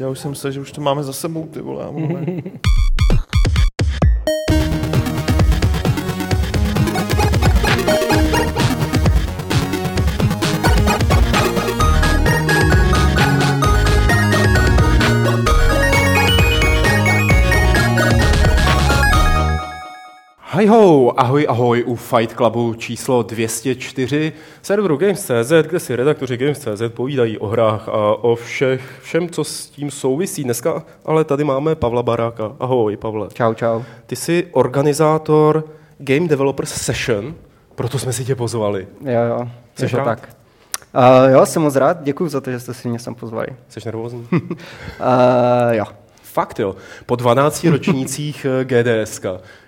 Já už jsem se, že už to máme za sebou, ty vole. Hi ho, ahoj, ahoj u Fight Clubu číslo 204, serveru Games.cz, kde si redaktoři Games.cz povídají o hrách a o všech, všem, co s tím souvisí. Dneska ale tady máme Pavla Baráka. Ahoj, Pavle. Čau, čau. Ty jsi organizátor Game Developers Session, proto jsme si tě pozvali. Jo, jo, Jsi je tak. Uh, jo, jsem moc rád, děkuji za to, že jste si mě sem pozvali. Jsi nervózní? Uh, jo. Fakt jo. Po 12 ročnících eh, GDS,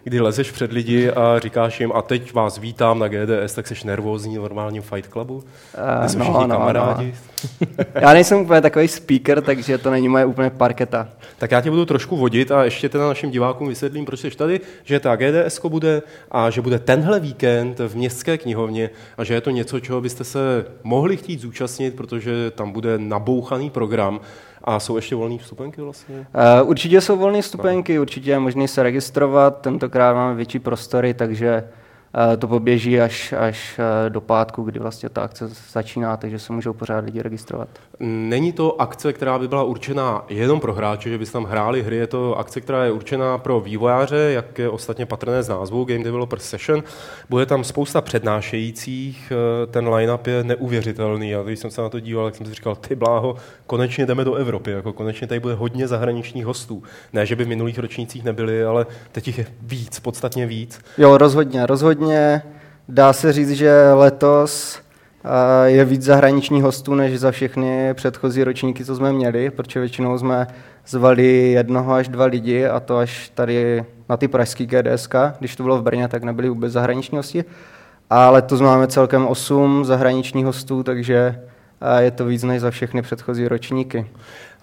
kdy lezeš před lidi a říkáš jim, a teď vás vítám na GDS, tak jsi nervózní v normálním Fight Clubu? Uh, jsou všichni kamarádi? Já nejsem úplně takový speaker, takže to není moje úplně parketa. Tak já tě budu trošku vodit a ještě teda našim divákům vysvětlím, proč jsi tady, že ta GDS bude a že bude tenhle víkend v městské knihovně a že je to něco, čeho byste se mohli chtít zúčastnit, protože tam bude nabouchaný program a jsou ještě volné vstupenky vlastně. Uh, určitě jsou volné stupenky, určitě je možné se registrovat, tentokrát máme větší prostory, takže uh, to poběží až, až uh, do pátku, kdy vlastně ta akce začíná, takže se můžou pořád lidi registrovat. Není to akce, která by byla určená jenom pro hráče, že by se tam hráli hry, je to akce, která je určená pro vývojáře, jak je ostatně patrné z názvu Game Developer Session. Bude tam spousta přednášejících, eh, ten line-up je neuvěřitelný. A když jsem se na to díval, tak jsem si říkal, ty bláho, konečně jdeme do Evropy, jako konečně tady bude hodně zahraničních hostů. Ne, že by v minulých ročnících nebyli, ale teď jich je víc, podstatně víc. Jo, rozhodně, rozhodně. Dá se říct, že letos eh, je víc zahraničních hostů než za všechny předchozí ročníky, co jsme měli, protože většinou jsme zvali jednoho až dva lidi a to až tady na ty pražský GDSK. Když to bylo v Brně, tak nebyli vůbec zahraniční hosti. A letos máme celkem osm zahraničních hostů, takže eh, je to víc než za všechny předchozí ročníky.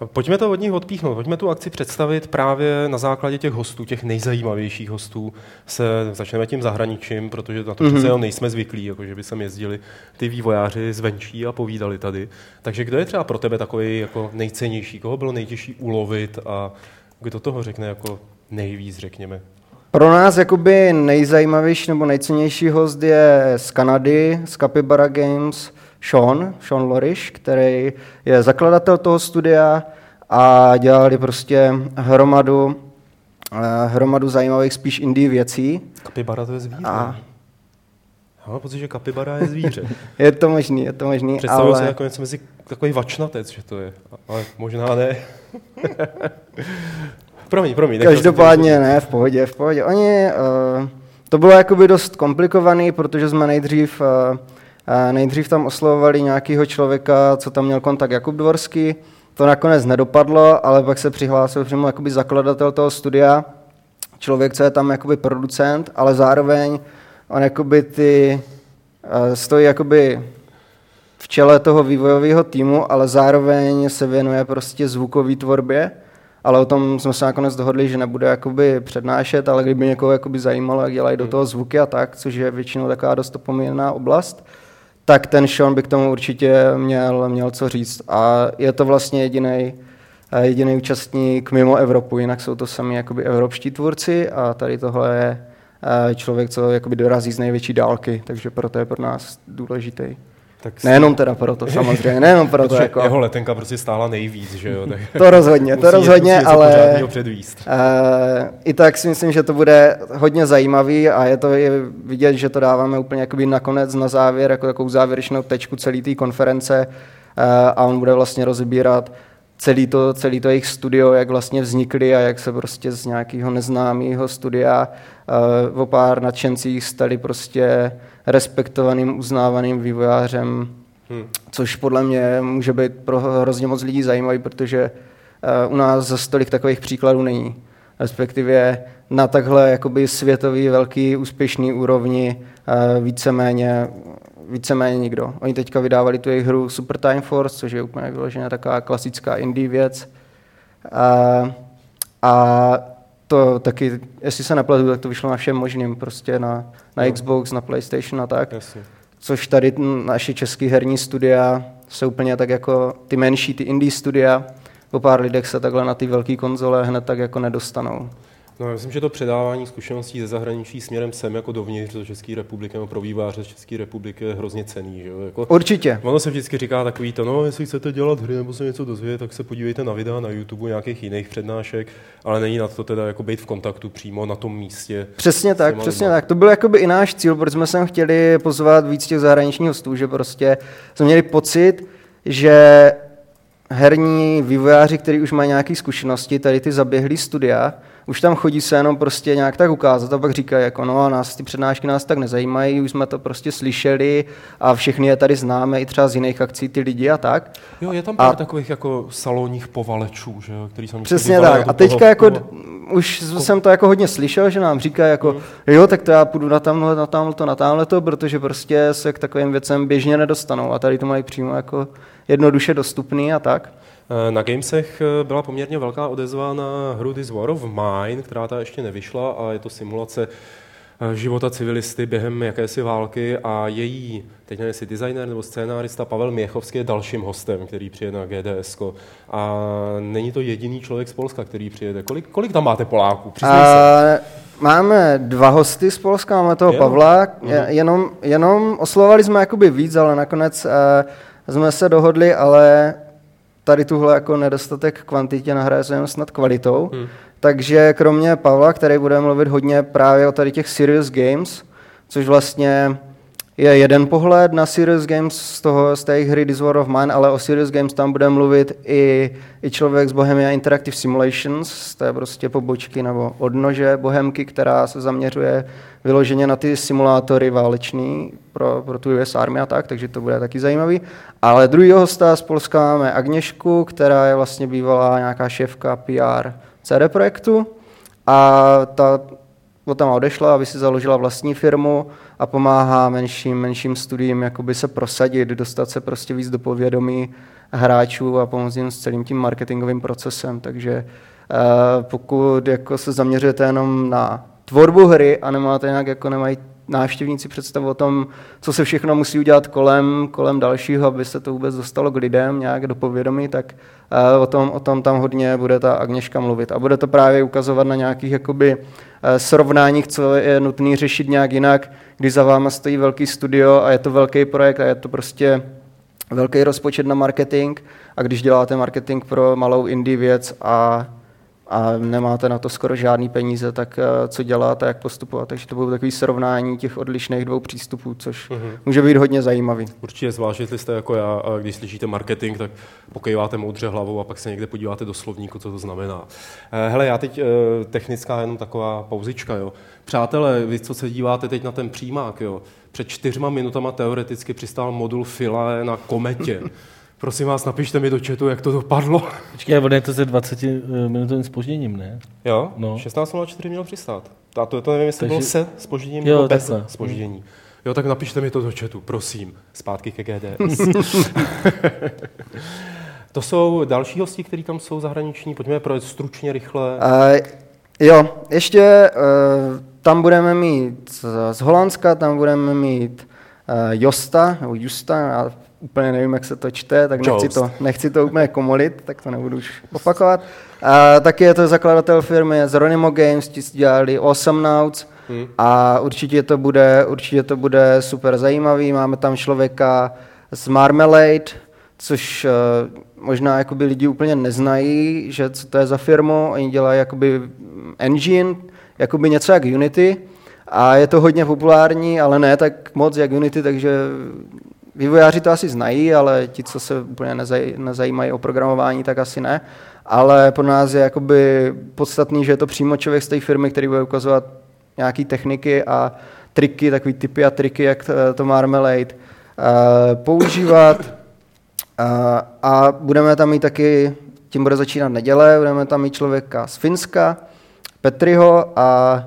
Pojďme to od nich odpíchnout, pojďme tu akci představit právě na základě těch hostů, těch nejzajímavějších hostů. Se začneme tím zahraničím, protože na to mm-hmm. přece nejsme zvyklí, jako že by sem jezdili ty vývojáři zvenčí a povídali tady. Takže kdo je třeba pro tebe takový jako nejcennější, koho bylo nejtěžší ulovit a kdo toho řekne jako nejvíc, řekněme? Pro nás jakoby nejzajímavější nebo nejcennější host je z Kanady, z Capybara Games, Sean, Sean Lorish, který je zakladatel toho studia a dělali prostě hromadu, eh, hromadu zajímavých spíš indie věcí. Kapibara to je zvíře. A Já mám pocit, že kapibara je zvíře. je to možný, je to možný, Představuji ale si jako něco mezi takový vačnatec, že to je, ale možná ne. promiň, promiň. každopádně ne, v pohodě, v pohodě. Oni, uh, to bylo jakoby dost komplikovaný, protože jsme nejdřív, uh, nejdřív tam oslovovali nějakého člověka, co tam měl kontakt Jakub Dvorský, to nakonec nedopadlo, ale pak se přihlásil přímo jakoby zakladatel toho studia, člověk, co je tam jakoby producent, ale zároveň on jakoby ty, uh, stojí jakoby v čele toho vývojového týmu, ale zároveň se věnuje prostě zvukové tvorbě, ale o tom jsme se nakonec dohodli, že nebude jakoby přednášet, ale kdyby někoho jakoby zajímalo, jak dělají do toho zvuky a tak, což je většinou taková dost opomíjená oblast, tak ten Sean by k tomu určitě měl, měl co říct. A je to vlastně jediný jediný účastník mimo Evropu, jinak jsou to sami jakoby evropští tvůrci a tady tohle je eh, člověk, co jakoby dorazí z největší dálky, takže proto je pro nás důležitý. Tak Nejenom teda proto, samozřejmě, nejenom proto, Protože jako, jeho letenka prostě stála nejvíc, že jo? Tak to rozhodně, to rozhodně, ale předvíst. eh, i tak si myslím, že to bude hodně zajímavý a je to je vidět, že to dáváme úplně jakoby nakonec na závěr, jako takovou závěrečnou tečku celé té konference eh, a on bude vlastně rozbírat celý to, celý to jejich studio, jak vlastně vznikly a jak se prostě z nějakého neznámého studia uh, o pár nadšencích stali prostě respektovaným, uznávaným vývojářem, Hmm. což podle mě může být pro hrozně moc lidí zajímavý, protože uh, u nás za stolik takových příkladů není. Respektive na takhle jakoby světový, velký, úspěšný úrovni uh, víceméně víceméně nikdo. Oni teďka vydávali tu jejich hru Super Time Force, což je úplně vyložená taková klasická indie věc. A, a to taky, jestli se nepletu, tak to vyšlo na všem možným, prostě na, na Jo. Xbox, na PlayStation a tak. Jasně. Což tady naše český herní studia jsou úplně tak jako ty menší, ty indie studia, po pár lidech se takhle na ty velké konzole hned tak jako nedostanou. No, já myslím, že to předávání zkušeností ze zahraničí směrem sem jako dovnitř do České republiky nebo pro výváře z České republiky je hrozně cený. Že jo? Jako, Určitě. Ono se vždycky říká takový to, no, jestli chcete dělat hry nebo se něco dozvědět, tak se podívejte na videa na YouTube nějakých jiných přednášek, ale není na to teda jako být v kontaktu přímo na tom místě. Přesně tak, přesně tak. To byl jakoby i náš cíl, protože jsme sem chtěli pozvat víc těch zahraničních hostů, že prostě jsme měli pocit, že herní vývojáři, kteří už mají nějaké zkušenosti, tady ty zaběhlý studia, už tam chodí se jenom prostě nějak tak ukázat a pak říkají, jako no, nás ty přednášky nás tak nezajímají, už jsme to prostě slyšeli a všechny je tady známe i třeba z jiných akcí ty lidi a tak. Jo, je tam pár a... takových jako salonních povalečů, že jo, který jsem Přesně tak. A teďka toho, jako už ko... jsem to jako hodně slyšel, že nám říká jako, hmm. jo, tak to já půjdu na tamhle, na tamhle to, na tamhle to, protože prostě se k takovým věcem běžně nedostanou a tady to mají přímo jako jednoduše dostupný a tak. Eh, na Gamesech eh, byla poměrně velká odezva na hru This War of Mine, která ta ještě nevyšla a je to simulace eh, života civilisty během jakési války a její, teď nevím, jestli designer nebo scénárista Pavel Měchovský je dalším hostem, který přijede na GDS. A není to jediný člověk z Polska, který přijede. Kolik, kolik tam máte Poláků? Uh, máme dva hosty z Polska, máme toho jenom? Pavla, uh-huh. jenom, jenom oslovali jsme jakoby víc, ale nakonec uh, jsme se dohodli, ale tady tuhle jako nedostatek kvantitě nahraje se jenom snad kvalitou. Hmm. Takže kromě Pavla, který bude mluvit hodně právě o tady těch serious games, což vlastně je jeden pohled na Serious Games z, toho, z té hry This War of Mine, ale o Serious Games tam bude mluvit i, i člověk z Bohemia Interactive Simulations, to je prostě pobočky nebo odnože Bohemky, která se zaměřuje vyloženě na ty simulátory válečný pro, pro tu US Army a tak, takže to bude taky zajímavý. Ale druhý hosta z Polska máme Agněšku, která je vlastně bývalá nějaká šéfka PR CD projektu a ta tam odešla, aby si založila vlastní firmu a pomáhá menším, menším studiím jakoby se prosadit, dostat se prostě víc do povědomí hráčů a pomoct jim s celým tím marketingovým procesem. Takže uh, pokud jako se zaměřujete jenom na tvorbu hry a nemáte nějak, jako nemají návštěvníci představu o tom, co se všechno musí udělat kolem, kolem dalšího, aby se to vůbec dostalo k lidem nějak do povědomí, tak uh, o, tom, o tom tam hodně bude ta Agněška mluvit. A bude to právě ukazovat na nějakých jakoby, uh, srovnáních, co je nutné řešit nějak jinak, když za váma stojí velký studio a je to velký projekt a je to prostě velký rozpočet na marketing a když děláte marketing pro malou indie věc a a nemáte na to skoro žádný peníze, tak eh, co dělat a jak postupovat. Takže to bylo takové srovnání těch odlišných dvou přístupů, což uh-huh. může být hodně zajímavý. Určitě, zvlášť jestli jste jako já, a když slyšíte marketing, tak pokejváte moudře hlavou a pak se někde podíváte do slovníku, co to znamená. Eh, hele, já teď eh, technická jenom taková pauzička. Jo. Přátelé, vy co se díváte teď na ten přímák, jo, před čtyřma minutama teoreticky přistál modul Philae na kometě. Prosím vás, napište mi do chatu, jak to dopadlo. Počkej, on je to se 20 eh, minutovým spožděním, ne? Jo, no. 16.04 měl přistát. A to, to nevím, jestli Takže... bylo se spožděním nebo bez spoždění. Jo, tak napište mi to do chatu, prosím. Zpátky ke GDS. to jsou další hosti, kteří tam jsou zahraniční. Pojďme projet stručně, rychle. Uh, jo, ještě uh, tam budeme mít z, z Holandska, tam budeme mít uh, Josta, nebo Justa, já úplně nevím, jak se to čte, tak nechci to, nechci to úplně komolit, tak to nebudu už opakovat. A taky je to zakladatel firmy z Ronimo Games, ti dělali Awesome Nauts hmm. a určitě to, bude, určitě to bude super zajímavý. Máme tam člověka z Marmalade, což uh, možná jakoby lidi úplně neznají, že co to je za firmu. Oni dělají jakoby engine, jakoby něco jak Unity, a je to hodně populární, ale ne tak moc jak Unity, takže Vývojáři to asi znají, ale ti, co se úplně nezaj, nezajímají o programování, tak asi ne. Ale pro nás je jakoby podstatný, že je to přímo člověk z té firmy, který bude ukazovat nějaké techniky a triky, takový typy a triky, jak to Marmalade uh, používat. Uh, a budeme tam mít taky, tím bude začínat neděle, budeme tam mít člověka z Finska, Petriho a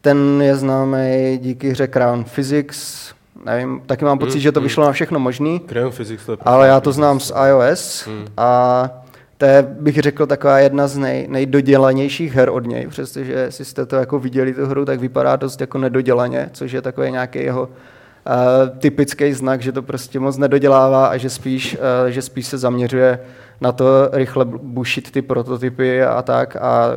ten je známý díky hře Crown Physics, nevím, taky mám pocit, mm, že to mm. vyšlo na všechno možný, Physics, to ale já to znám z iOS mm. a to je, bych řekl, taková jedna z nej, nejdodělanějších her od něj, přestože jestli jste to jako viděli tu hru, tak vypadá dost jako nedodělaně, což je takový nějaký jeho uh, typický znak, že to prostě moc nedodělává a že spíš, uh, že spíš se zaměřuje na to rychle bušit ty prototypy a tak a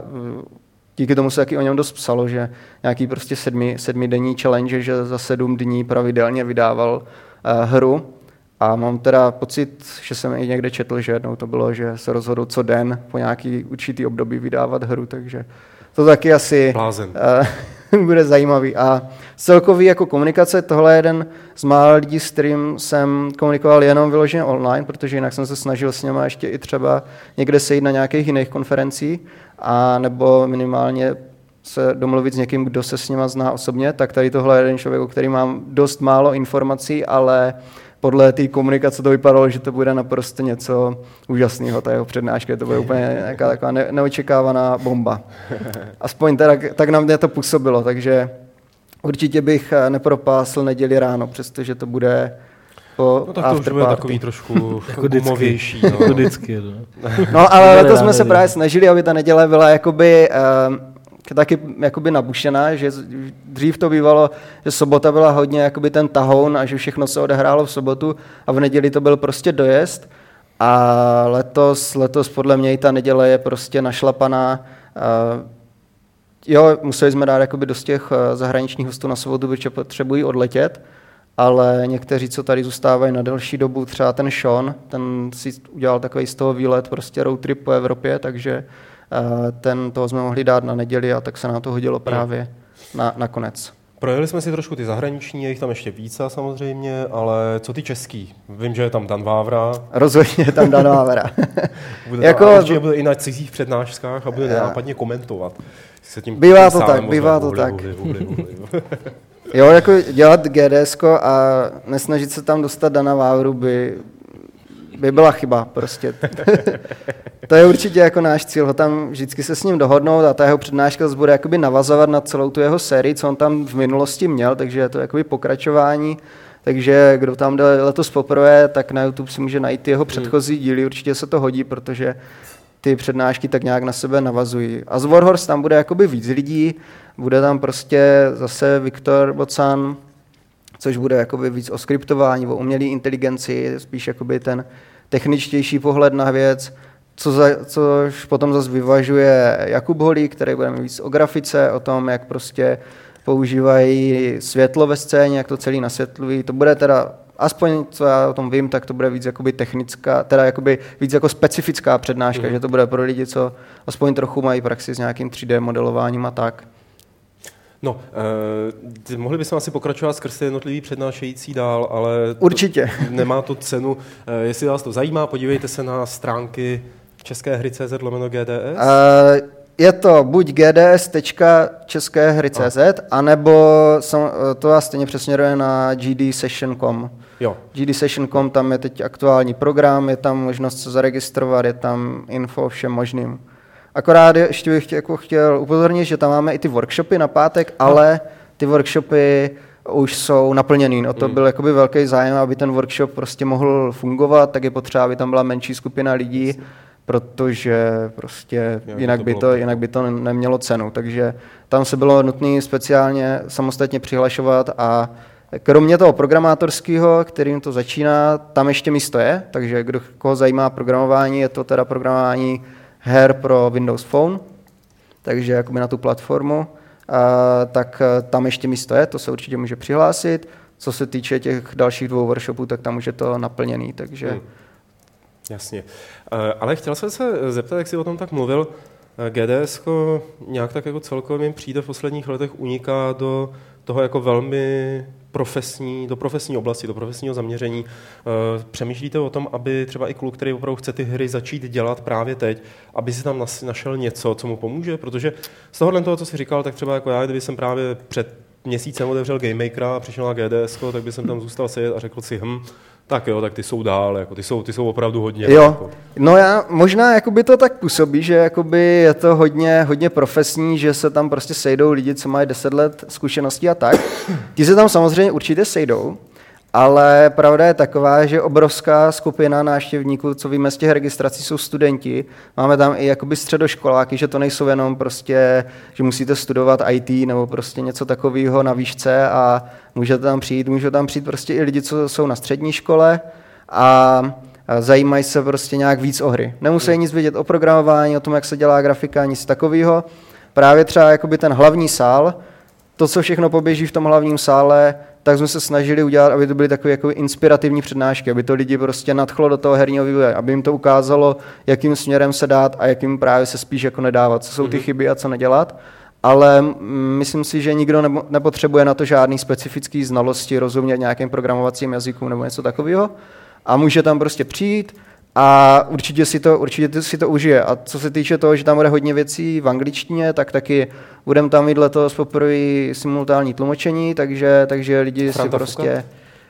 díky tomu se taky o něm dost psalo, že nějaký prostě sedmi, sedmidenní challenge, že za sedm dní pravidelně vydával uh, hru. A mám teda pocit, že jsem i někde četl, že jednou to bylo, že se rozhodl co den po nějaký určitý období vydávat hru, takže to taky asi uh, bude zajímavý. A celkový jako komunikace, tohle je jeden z mála lidí, s kterým jsem komunikoval jenom vyloženě online, protože jinak jsem se snažil s něma ještě i třeba někde sejít na nějakých jiných konferencích a nebo minimálně se domluvit s někým, kdo se s nima zná osobně, tak tady tohle je jeden člověk, o který mám dost málo informací, ale podle té komunikace to vypadalo, že to bude naprosto něco úžasného, ta jeho přednáška, to bude úplně nějaká taková ne- neočekávaná bomba. Aspoň teda, tak na mě to působilo, takže určitě bych nepropásl neděli ráno, přestože to bude po No tak to už bude takový trošku Jako vždycky. gumovější. Jako No. vždycky, no. No ale letos jsme se právě snažili, aby ta neděle byla jakoby uh, taky jakoby nabušená, že dřív to bývalo, že sobota byla hodně jakoby ten tahoun a že všechno se odehrálo v sobotu a v neděli to byl prostě dojezd. A letos, letos podle mě i ta neděle je prostě našlapaná. Uh, jo, museli jsme dát jakoby dost těch eh, zahraničních hostů na sobotu, protože potřebují odletět, ale někteří, co tady zůstávají na delší dobu, třeba ten Sean, ten si udělal takový z toho výlet, prostě road trip po Evropě, takže eh, ten toho jsme mohli dát na neděli a tak se nám to hodilo právě na, na konec. Projeli jsme si trošku ty zahraniční, je jich tam ještě více samozřejmě, ale co ty český? Vím, že je tam Dan Vávra, Rozhodně tam Dan Vávra. bude Jako- jako, určitě bude i na cizích přednáškách a bude nenápadně komentovat. Se tím Bývá to tak, bývá to tak. Jo, jako dělat GDS a nesnažit se tam dostat Dana Vávru by, by byla chyba prostě. to je určitě jako náš cíl, ho tam vždycky se s ním dohodnout a ta jeho přednáška zase bude jakoby navazovat na celou tu jeho sérii, co on tam v minulosti měl, takže je to jakoby pokračování. Takže kdo tam jde letos poprvé, tak na YouTube si může najít jeho předchozí díly, určitě se to hodí, protože ty přednášky tak nějak na sebe navazují. A z Warhorse tam bude jakoby víc lidí, bude tam prostě zase Viktor Bocan, což bude jakoby víc o skriptování, o umělé inteligenci, spíš jakoby ten techničtější pohled na věc, co za, což potom zase vyvažuje Jakub Holík, který bude mít víc o grafice, o tom, jak prostě používají světlo ve scéně, jak to celý nasvětlují. To bude teda, aspoň co já o tom vím, tak to bude víc jakoby technická, teda jakoby víc jako specifická přednáška, mm. že to bude pro lidi, co aspoň trochu mají praxi s nějakým 3D modelováním a tak. No, eh, mohli bychom asi pokračovat skrz ty jednotlivý přednášející dál, ale Určitě. To, nemá to cenu. Eh, jestli vás to zajímá, podívejte se na stránky České hry.cz lomeno GDS. Uh, je to buď gds.českéhry.cz, anebo sam- to vás stejně přesměruje na gdsession.com. Jo, gdsession.com, tam je teď aktuální program, je tam možnost se zaregistrovat, je tam info o všem možným. Akorát ještě bych chtěl, jako chtěl upozornit, že tam máme i ty workshopy na pátek, ale ty workshopy už jsou naplněný. No to byl jakoby velký zájem, aby ten workshop prostě mohl fungovat, tak je potřeba, aby tam byla menší skupina lidí, protože prostě Jinak by to, jinak by to nemělo cenu. Takže tam se bylo nutné speciálně samostatně přihlašovat a kromě toho programátorského, kterým to začíná, tam ještě místo je, takže kdo koho zajímá programování, je to teda programování her pro Windows Phone, takže jakoby na tu platformu, tak a, tam ještě místo je, to se určitě může přihlásit. Co se týče těch dalších dvou workshopů, tak tam už je to naplněný, takže Hmm. jasně. Eh, ale chtěl jsem se zeptat, jak jsi o tom tak mluvil, eh, GDS nějak tak jako celkově přijde v posledních letech uniká do toho jako velmi profesní, do profesní oblasti, do profesního zaměření. Eh, Přemýšlíte o tom, aby třeba i kluk, který opravdu chce ty hry začít dělat právě teď, aby si tam našel něco, co mu pomůže? Protože z tohohle toho, co jsi říkal, tak třeba jako já, kdyby jsem právě před měsícem otevřel Game Makera a přišel na GDS, tak by jsem tam zůstal sedět a řekl si, hm, tak jo, tak ty jsou dál, jako ty jsou, ty jsou opravdu hodně. Jo, Jako. no já možná jakoby to tak působí, že jakoby je to hodně, hodně profesní, že se tam prostě sejdou lidi, co mají 10 let zkušeností a tak. Ti se tam samozřejmě určitě sejdou, ale pravda je taková, že obrovská skupina návštěvníků, co víme z těch registrací, jsou studenti. Máme tam i jakoby středoškoláky, že to nejsou jenom prostě, že musíte studovat IT nebo prostě něco takového na výšce a můžete tam přijít, můžou tam přijít prostě i lidi, co jsou na střední škole a zajímají se prostě nějak víc o hry. Nemusí nic vědět o programování, o tom, jak se dělá grafika, nic takového. Právě třeba jakoby ten hlavní sál, to, co všechno poběží v tom hlavním sále, tak jsme se snažili udělat, aby to byly takové jako inspirativní přednášky, aby to lidi prostě nadchlo do toho herního vývoje, aby jim to ukázalo, jakým směrem se dát a jakým právě se spíš jako nedávat, co jsou ty chyby a co nedělat. Ale mm, myslím si, že nikdo nepotřebuje na to žádný specifický znalosti, rozumět nějakým programovacím jazykům nebo něco takového. A může tam prostě přijít a určitě si to, určitě si to užije. A co se týče toho, že tam bude hodně věcí v angličtině, tak taky budeme tam mít letos poprvé simultánní tlumočení, takže, takže lidi Franta si prostě...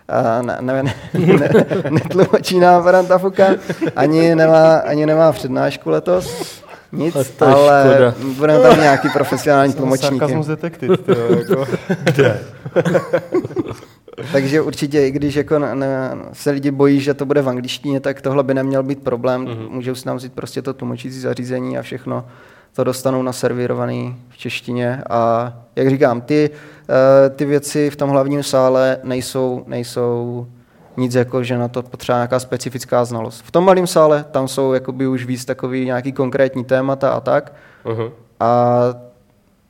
A ne, ne, ne, ne, netlumočí nám Franta Fuka, ani nemá, ani nemá přednášku letos, nic, ale škoda. budeme tam nějaký profesionální tlumočníky. Sarkazmus detektiv, tyjo, jako. Kde? Takže určitě, i když jako ne, ne, se lidi bojí, že to bude v angličtině, tak tohle by neměl být problém. Mm-hmm. Můžou si nám vzít prostě to tlumočící zařízení a všechno to dostanou naservírovaný v češtině. A jak říkám, ty, eh, ty věci v tom hlavním sále nejsou, nejsou nic jako, že na to potřeba nějaká specifická znalost. V tom malém sále tam jsou jakoby už víc takový nějaký konkrétní témata a tak. Uh-huh. A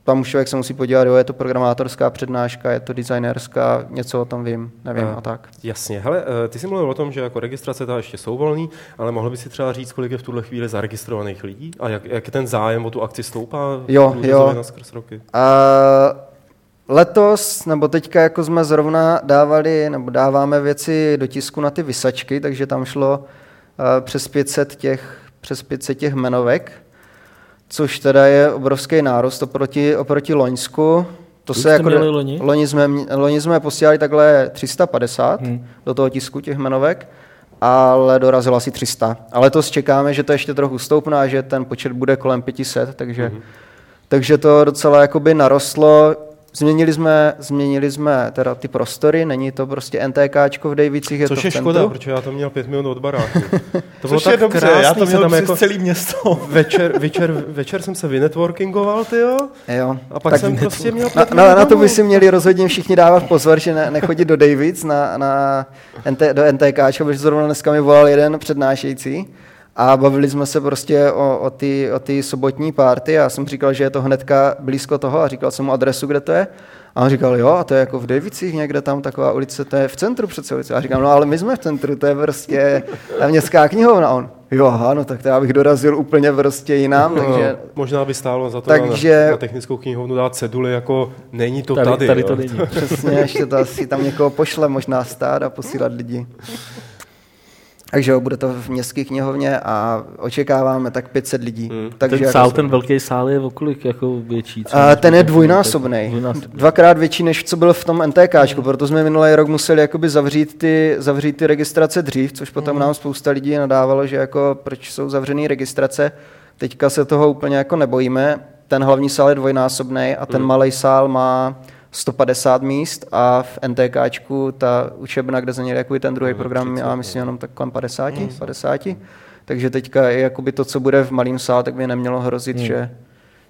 tam už člověk se musí podívat, jo, je to programátorská přednáška, je to designerská, něco o tom vím, nevím A- a tak. Jasně. Hele, eh, ty jsi mluvil o tom, že jako registrace ta ještě jsou volný, ale mohl by si třeba říct, kolik je v tuhle chvíli zaregistrovaných lidí a jak, jak ten zájem o tu akci stoupá Jo, jo. skrz roky? A letos, nebo teďka jako jsme zrovna dávali, nebo dáváme věci do tisku na ty vysačky, takže tam šlo eh, přes 500 těch, přes 500 těch jmenovek, což teda je obrovský nárost oproti, oproti Loňsku. To se jako měli loni? loni jsme, loni jsme posílali takhle 350 Hmm. hmm. do toho tisku těch jmenovek, ale dorazilo asi 300. A letos čekáme, že to ještě trochu stoupne a že ten počet bude kolem 500, takže, mm-hmm. takže to docela jakoby narostlo. Změnili jsme, změnili jsme teda ty prostory, není to prostě NTKčko v Davicích, je Což to je škoda, protože já to měl pět minut od baráku. To Což je dobře, krásný, já to se měl tam jako celý město. večer, večer, večer jsem se vynetworkingoval, ty jo, Jo. a pak jsem prostě měl Na, pět na, na to by si měli rozhodně všichni dávat pozor, že ne, nechodit do Davids na, na NT, do NTK, protože zrovna dneska mi volal jeden přednášející a bavili jsme se prostě o, o ty, o ty sobotní párty a já jsem říkal, že je to hnedka blízko toho a říkal jsem mu adresu, kde to je. A on říkal, jo, a to je jako v Davicích někde tam taková ulice, to je v centru přece ulice. A já říkám, no ale my jsme v centru, to je prostě ta městská knihovna. A on, jo, aha, no tak to já bych dorazil úplně prostě jinam, takže No, možná by stálo za to Takže- na, na technickou knihovnu dát ceduly, jako není to Tady, tady. tady jo. to není. Přesně, ještě to asi tam někoho pošle, možná stát a posílat lidi. Takže jo, bude to v městské knihovně a očekáváme tak 500 lidí. Hmm. Takže ten jako- sál, ten velký sál je o kolik jako větší? a než ten je dvojnásobný. Dvojnásobný. Dvakrát větší, než co byl v tom NTKčku, proto jsme minulý rok museli jakoby zavřít ty, zavřít ty registrace dřív, což potom nám spousta lidí nadávalo, že jako proč jsou zavřený registrace. Teďka se toho úplně jako nebojíme. Ten hlavní sál je dvojnásobný a ten malý sál má 150 míst a v NTKčku ta učebna, kde měli jakoby ten druhý program, měla myslím jenom tak kolem 50, 50. Takže teďka i jakoby to, co bude v malém sále, tak by nemělo hrozit, že,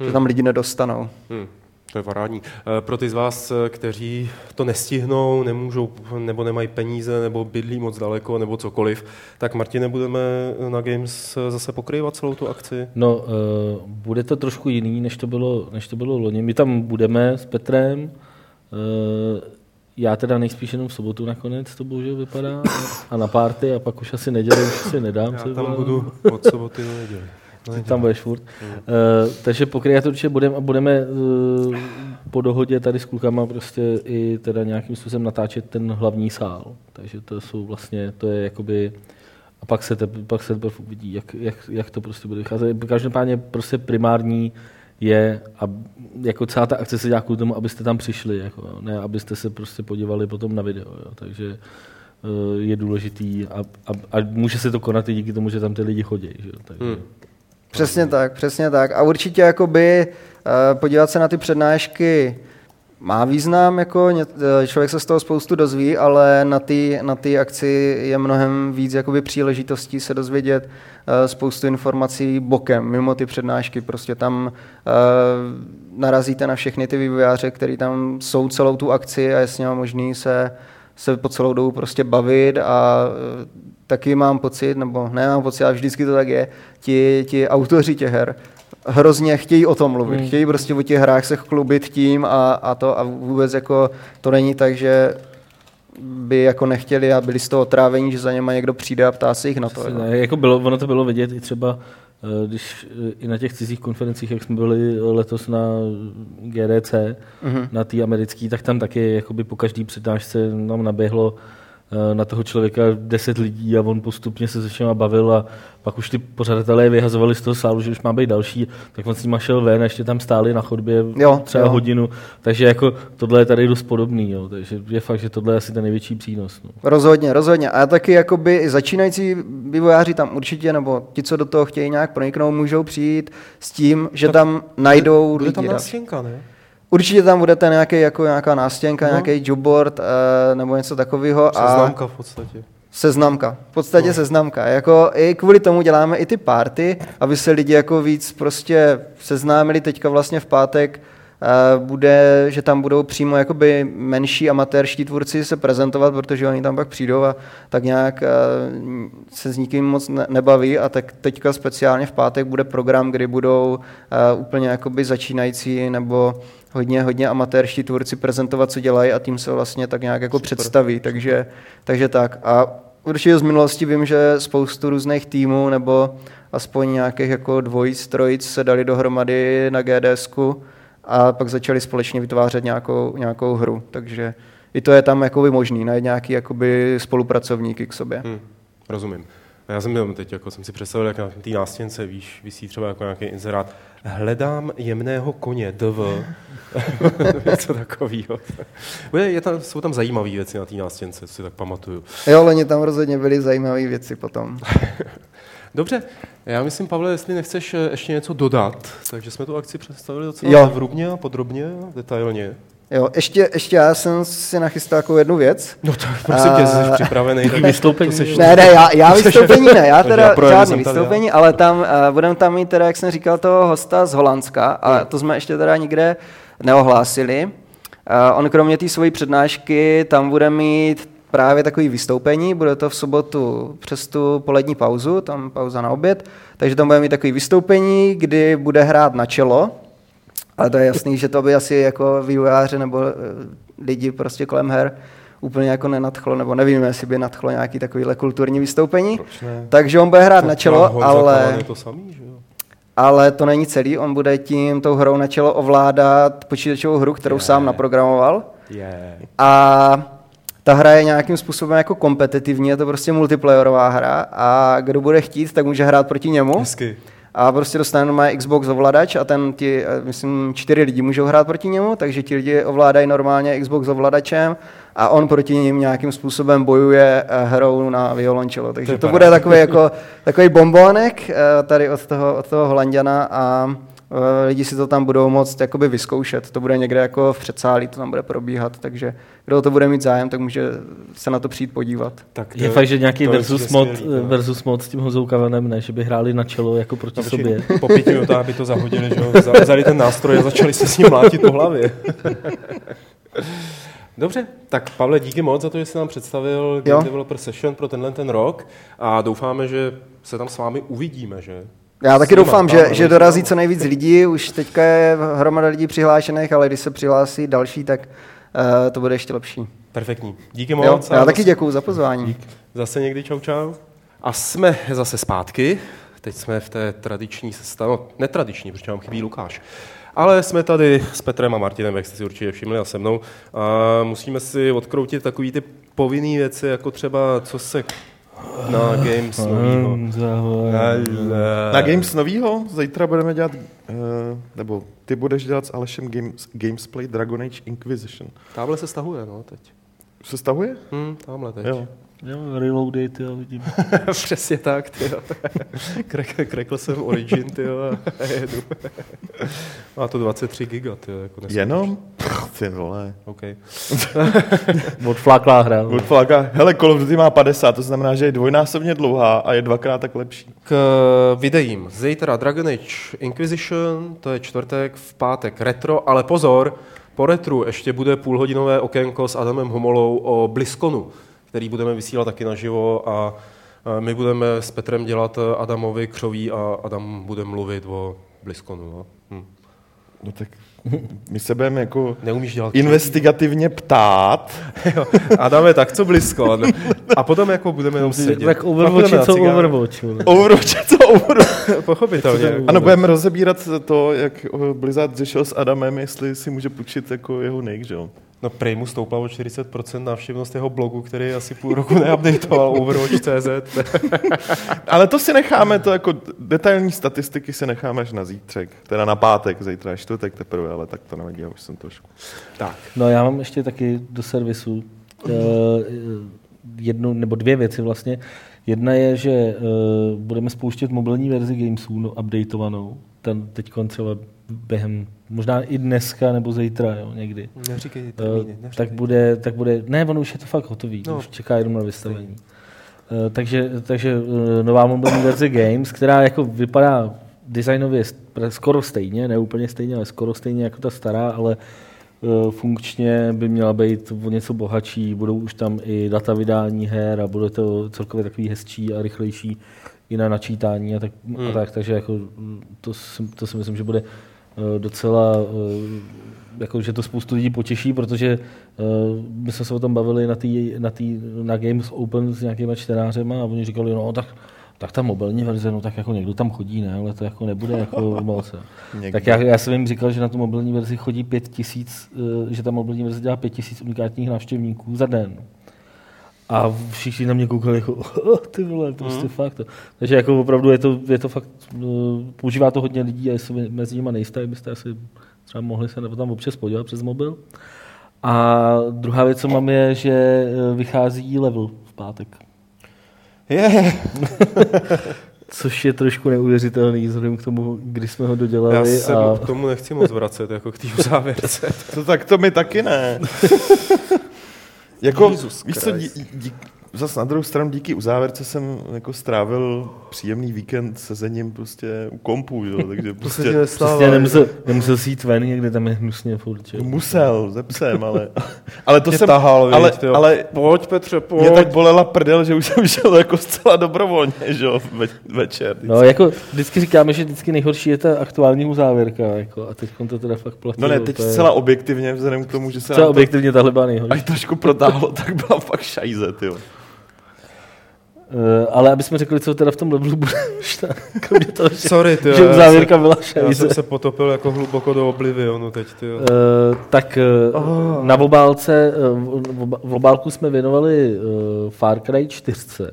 že tam lidi nedostanou. Hmm, to je parádní. Eh, Pro ty z vás, eh, kteří to nestihnou, nemůžou nebo nemají peníze, nebo bydlí moc daleko, nebo cokoliv, tak Martine, budeme na Games eh, zase pokrývat celou tu akci? No, bude to trošku jiný, než to bylo, než to bylo loni. My tam budeme s Petrem. Uh, já teda nejspíš jenom v sobotu nakonec, to bohužel vypadá. A na párty a pak už asi neděli, už si nedám. Já tam budu od soboty do neděli. No, Ty tam budeš furt. Uh, takže pokryjat určitě budeme a budeme uh, po dohodě tady s klukama prostě i teda nějakým způsobem natáčet ten hlavní sál. Takže to jsou vlastně, to je jakoby a pak se, tep, pak se teprve uvidí, jak, jak, jak, to prostě bude vycházet. Každopádně prostě primární je, a jako celá ta akce se dělá kvůli tomu, abyste tam přišli, jako, ne abyste se prostě podívali potom na video. Jo, takže eh, je důležitý a, a, a, může se to konat i díky tomu, že tam ty lidi chodí. Že? jo, Takže, Hmm. Přesně tak, přesně tak. A určitě jakoby uh, podívat se na ty přednášky má význam, jako eh, člověk se z toho spoustu dozví, ale na ty na akci je mnohem víc jakoby příležitostí se dozvědět uh, spoustu informací bokem, mimo ty přednášky. Prostě tam uh, narazíte na všechny ty vývojáře, který tam jsou celou tu akci a je s nimi možný se se po celou dobu prostě bavit a eh, taky mám pocit, nebo ne mám pocit, ale vždycky to tak je, ti, ti autoři těch her hrozně chtějí o tom mluvit, hmm. chtějí prostě o těch hrách se chlubit tím a, a to a vůbec jako to není tak, že by jako nechtěli a byli z toho otrávení, že za něma někdo přijde a ptá se jich na to. Ne, jako bylo, ono to bylo vidět i třeba eh, když eh, i na těch cizích konferencích, jak jsme byli letos na GDC, mm-hmm. na té americké, tak tam taky jakoby po každý přednášce nám naběhlo na toho člověka deset lidí a on postupně se se všema bavil a pak už ty pořadatelé vyhazovali z toho sálu, že už má být další, tak on s nima šel ven a ještě tam stáli na chodbě jo, třeba jo. hodinu, takže jako tohle je tady dost podobný, jo. takže je fakt, že tohle je asi ten největší přínos. No. Rozhodně, rozhodně a taky jakoby začínající vývojáři tam určitě, nebo ti, co do toho chtějí nějak proniknout, můžou přijít s tím, že tak tam najdou lidi. Bude tam nástěnka, ne? Určitě tam budete nějaký, jako nějaká nástěnka, no. nějaký jobboard uh, nebo něco takového. Seznamka v podstatě. Seznamka. V podstatě no. seznamka. Jako i kvůli tomu děláme i ty party, aby se lidi jako víc prostě seznámili. Teďka vlastně v pátek bude, že tam budou přímo jakoby menší amatérští tvůrci se prezentovat, protože oni tam pak přijdou a tak nějak uh, se s nikým moc ne- nebaví a tak teďka speciálně v pátek bude program, kdy budou uh, úplně jakoby začínající nebo hodně, hodně amatérští tvůrci prezentovat, co dělají a tím se vlastně tak nějak jako Super. představí, takže, takže tak. A určitě z minulosti vím, že spoustu různých týmů nebo aspoň nějakých jako dvojic, trojic se dali dohromady na GDSku a pak začali společně vytvářet nějakou, nějakou hru, takže i to je tam jakoby možný, najít nějaký jakoby spolupracovníky k sobě. Hmm, rozumím. Já jsem byl teď, jako jsem si představil, jak na té nástěnce, víš, vysí třeba jako nějaký inzerát. Hledám jemného koně, DV. Něco takového. Je tam, jsou tam zajímavé věci na té nástěnce, co si tak pamatuju. Jo, oni tam rozhodně byly zajímavé věci potom. Dobře, já myslím, Pavle, jestli nechceš eh, ještě něco dodat, takže jsme tu akci představili docela vrubně a podrobně, detailně. Jo, ještě, ještě já jsem si nachystal jako jednu věc. No to prosím tě, jsi připravený. Tak vystoupení. Seš... Ne, ne, já, já vystoupení ne, já teda já žádný vystoupení, tady, ale tam uh, budeme tam mít teda, jak jsem říkal, toho hosta z Holandska a hmm. to jsme ještě teda nikde neohlásili. Uh, on kromě té své přednášky tam bude mít právě takový vystoupení, bude to v sobotu přes tu polední pauzu, tam pauza na oběd, takže tam bude mít takový vystoupení, kdy bude hrát na čelo, ale to je jasný, že to by asi jako vývojáře nebo eh, lidi prostě kolem her úplně jako nenadchlo, nebo nevím, jestli by nadchlo nějaký takovýhle kulturní vystoupení. Takže on bude hrát to na čelo, ale... to samý, že jo? Ale to není celý, on bude tím tou hrou na čelo ovládat počítačovou hru, kterou yeah. sám naprogramoval. Yeah. A ta hra je nějakým způsobem jako kompetitivní, je to prostě multiplayerová hra a kdo bude chtít, tak může hrát proti němu. Hezky a prostě dostane normálně Xbox ovladač a ten ti, eh, myslím, čtyři lidi můžou hrát proti němu, takže ti lidi ovládají normálně Xbox ovladačem a on proti ním nějakým způsobem bojuje eh, hrou na violončelo. Takže to bude takový, jako, takový bombonek eh, tady od toho, od toho Holanděna a lidi si to tam budou moct jakoby vyzkoušet. To bude někde jako v předsálí, to tam bude probíhat, takže kdo to bude mít zájem, tak může se na to přijít podívat. Tak to, je fakt, že nějaký versus mod, smělý, versus mod s tím Hozou Kavanem, ne, že by hráli na čelo jako proti no, sobě. Po pěti minutách by to zahodili, že vzali ten nástroj a začali se s ním mlátit po hlavě. Dobře, tak Pavle, díky moc za to, že jsi nám představil Game Developer Session pro tenhle ten rok a doufáme, že se tam s vámi uvidíme, že? Já taky doufám, že, že dorazí co nejvíc lidí. Už teďka je hromada lidí přihlášených, ale když se přihlásí další, tak uh, to bude ještě lepší. Perfektní. Díky moc. Jo, já taky děkuji za pozvání. Dík. Zase někdy čau čau. A jsme zase zpátky. Teď jsme v té tradiční sestavě, no, netradiční, protože vám chybí Lukáš. Ale jsme tady s Petrem a Martinem, jak jste si určitě všimli, a se mnou. A musíme si odkroutit takové ty povinné věci, jako třeba co se na Games novýho. Na Games novýho? Zítra budeme dělat, uh, nebo ty budeš dělat s Alešem games, Gamesplay Dragon Age Inquisition. Támhle se stahuje, no, teď. Se stahuje? Hmm, tamhle teď. Jo. Jo, reloadit, jo, vidím. Přesně tak, ty jo. Krek, krekl jsem Origin, ty jo, a jedu. Má to 23 giga, ty jo, jako Jenom? Ty vole. OK. Odfláklá hra. Odfláklá. Hele, Call of Duty má 50, to znamená, že je dvojnásobně dlouhá a je dvakrát tak lepší. K videím. Zítra Dragon Age Inquisition, to je čtvrtek, v pátek retro, ale pozor, Po retru ještě bude půlhodinové okénko s Adamem Homolou o Bliskonu, který budeme vysílat taky naživo a a my budeme s Petrem dělat Adamovi křoví a Adam bude mluvit o Bliskonu. No. Hm. No tak my se budeme jako Neumíš dělat investigativně ptát. Jo, Adame, tak co Bliskon? A potom jako budeme jenom sedět. Tak Overwatch co. Overwatch. Overwatch, co Overwatch? Pochopitelně. Ano, budeme rozebírat to, jak eh, Blizzard řešil s Adamem, jestli si může půjčit jako jeho nick, že jo? No prej mu stoupla o 40% návštěvnost jeho blogu, který asi půl roku neupdateoval Overwatch.cz. Ale to si necháme, to jako detailní statistiky si necháme až na zítřek. Teda na pátek, zítra je čtvrtek teprve, ale tak to nevadí, já už jsem trošku. tak. No já mám ještě taky do servisu eh, jednu nebo dvě věci vlastně. Jedna je, že eh, budeme spouštět mobilní verzi Gamesů, no, updateovanou. Ten teď třeba během, možná i dneska nebo zítra, jo, někdy. Neříkej Eh, termíny. tak bude, tak bude, ne, ono už je to fakt hotový, No. už čeká jenom na vystavení. Eh, takže, takže eh, nová mobilní verze Games, která jako vypadá designově skoro stejně, ne úplně stejně, ale skoro stejně jako ta stará, ale funkčně by měla být o něco bohatší, budou už tam i data vydání her a bude to celkově takový hezčí a rychlejší i na načítání a tak, hmm. a tak takže jako mm, to, si, to si myslím, že bude docela, eh, jako, že to spoustu lidí potěší, protože uh, my jsme se o tom bavili na, tý, na, tý, na Games Open s nějakýma čtenářema a oni říkali, no tak, tak ta mobilní verze, no tak jako někdo tam chodí, ne, ale to jako nebude jako moc. Tak já, já jsem jim říkal, že na tu mobilní verzi chodí pět tisíc, eh, že ta mobilní verze dělá pět tisíc unikátních návštěvníků za den. A všichni na mě koukali jako, "Oh, ty vole, prostě mm. fakt. To. Takže jako opravdu je to, je to fakt, eh, používá to hodně lidí a jestli mezi nimi nejste, byste asi třeba mohli se tam občas podívat přes mobil. A druhá věc, co mám, je, že eh, vychází level v pátek. Je, Což je trošku neuvěřitelný, vzhledem k tomu, kdy jsme ho dodělali. já se a... k tomu nechci moc vracet, jako k té závěrce. To tak to my taky ne. jako, Jesus víš co, dí, dí, zas na druhou stranu díky uzávěrce jsem jako strávil příjemný víkend sezením prostě u kompu, jo, takže To prostě nestává. Prostě nemusel, nemusel si jít ven, někde tam je hnusně furt. že jo. musel, ze psem, ale, ale to jsem, tahal, ale, viď, tyjo. ale Pojď Petře, pojď. mě tak bolela prdel, že už jsem šel jako zcela dobrovolně, že jo, ve, večer. No, jako vždycky říkáme, že vždycky nejhorší je ta aktuální uzávěrka, jako, a teď to teda fakt platí. No ne, jo, teď to je- zcela objektivně, vzhledem k tomu, že se Zcela to objektivně tahle byla nejhorší. až trošku protáhlo, tak byla fakt šajze, tyjo. Uh, ale aby jsme řekli, co teda v tom levelu bude, kromě toho, že, Sorry, ty. že uzávěrka byla Já šajze. jsem se potopil jako hluboko do oblivionu teď, ty. Uh, tak uh, na obálce, uh, v obálku jsme věnovali uh, Far Cry 4. Uh,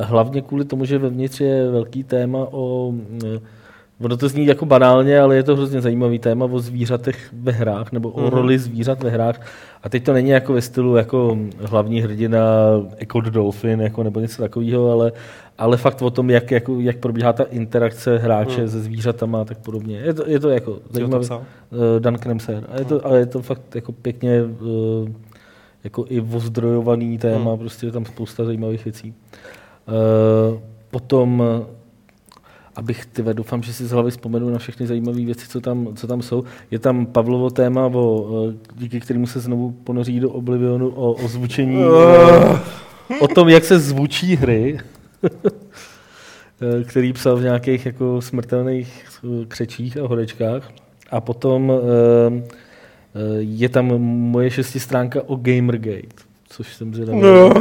hlavně kvůli tomu, že vevnitř je velký téma o... Uh, ono to zní jako banálně, ale je to hrozně zajímavý téma o zvířatech ve hrách, nebo o Mhm. roli zvířat ve hrách. A teď to není jako ve stylu jako hlavní hrdina Echo the Dolphin, jako, nebo něco takového, ale, ale fakt o tom, jak, jako, jak probíhá ta interakce hráče Mhm. se zvířatama a tak podobně. Je to, je to jako zajímavé. Uh, Dan Kremser. A je to, ale je to fakt jako pěkně uh, jako i ozdrojovaný téma, Hmm. prostě je tam spousta zajímavých věcí. Uh, potom, eh, abych, ty doufám, že si z hlavy vzpomenu na všechny zajímavé věci, co tam, co tam jsou. Je tam Pavlovo téma, o, díky kterému se znovu ponoří do Oblivionu o ozvučení, o, o tom, jak se zvučí hry, který psal v nějakých jako smrtelných eh, křečích a horečkách. A potom eh, eh, je tam moje šestistránka o Gamergate, což jsem zvědavý, No.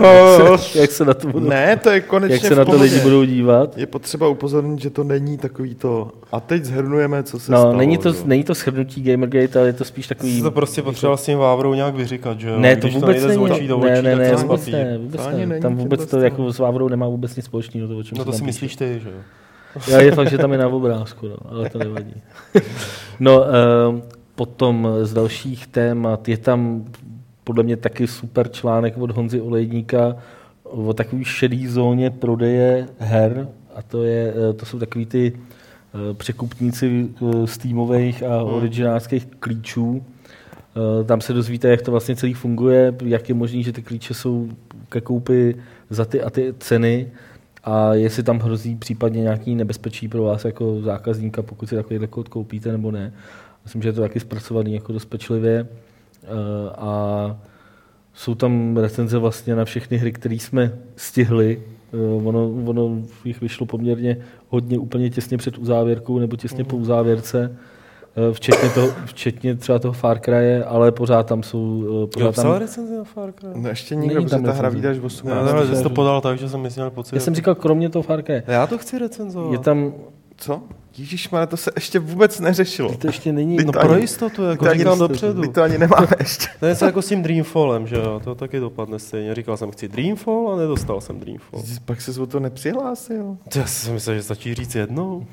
jak, se, jak se na to budou, Ne, to je konečně jak se na to lidi budou dívat. Je potřeba upozornit, že to není takový to. A teď zhrnujeme, co se No, stalo. není to, jo. není to shrnutí Gamergate, ale je to spíš takový... Jsi to prostě potřeboval s tím Vávrou nějak vyříkat, že jo? Ne, to Když vůbec nejde není. z očí do ne, očí, ne, ne, to vůbec ne, vůbec To ne. Tam vůbec to jako s Vávrou nemá vůbec nic společného. To, o čem No to tam si myslíš ty, že jo? Já je fakt, že tam je na obrázku, no, ale to nevadí. No, um, potom z dalších témat je tam podle mě taky super článek od Honzy Olejníka o takový šedý zóně prodeje her a to, je, eh, to jsou takový ty eh, překupníci eh, Steamových a originářských klíčů. Eh, Tam se dozvíte, jak to vlastně celý funguje, jak je možné, že ty klíče jsou ke koupi za ty a ty ceny a jestli tam hrozí případně nějaký nebezpečí pro vás jako zákazníka, pokud si takový kód koupíte nebo ne. Myslím, že je to taky zpracovaný jako dost pečlivě. Eh, a jsou tam recenze vlastně na všechny hry, které jsme stihli. Eh, ono, ono jich vyšlo poměrně hodně úplně těsně před uzávěrkou nebo těsně po uzávěrce. Eh, Včetně, toho, včetně třeba toho Far Cry, ale pořád tam jsou... Jo, Pořád psal tam, recenzi na Far Cry? No ještě nikdo, protože ta hra recenze. vyjde až Já, 18. ale že jsi to podal tak, že jsem měl pocit. já jsem říkal, kromě toho Far Cry. já to chci recenzovat. Je tam, Co? Ježíš, to se ještě vůbec neřešilo. to ještě není, Teď No to pro ani- jistotu, Teď jako to ani- říkám dopředu. Teď to ani nemáme ještě. To je jako s tím Dreamfallem, že jo? To taky dopadne stejně. Říkal jsem, chci Dreamfall a nedostal jsem Dreamfall. Pak se o to nepřihlásil. Já jsem myslel, že stačí říct jednou.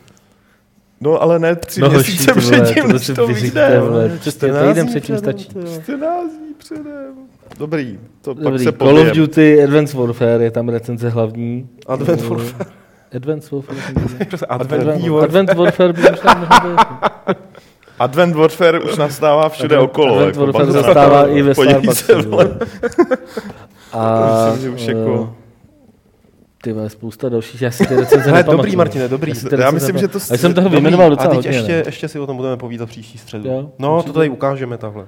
No ale ne tři no měsíce předtím, to než to vyjde. 14 týden předtím předem, stačí. ty jo. 14 dní předem. Dobrý, to pak Dobrý, se Call of. Duty Advanced Warfare je tam recenze hlavní. Advent Eh, Warfare. Advanced Warfare. Advent, Advent Warfare by možná mohl být. Advent Warfare už nastává všude Advent- okolo. Advent jako Warfare bazar. zastává i ve Podívej se, Starbucksu. A už jako- eh, ty vole, spousta dalších, já si ty recenze nepamatuju. dobrý, Martine, dobrý. Já, Já myslím, že to. A jsem toho vyjmenoval docela A teď hodně. ještě, ne? ještě si o tom budeme povídat příští středu. Jo, no, určitě. to tady ukážeme takhle.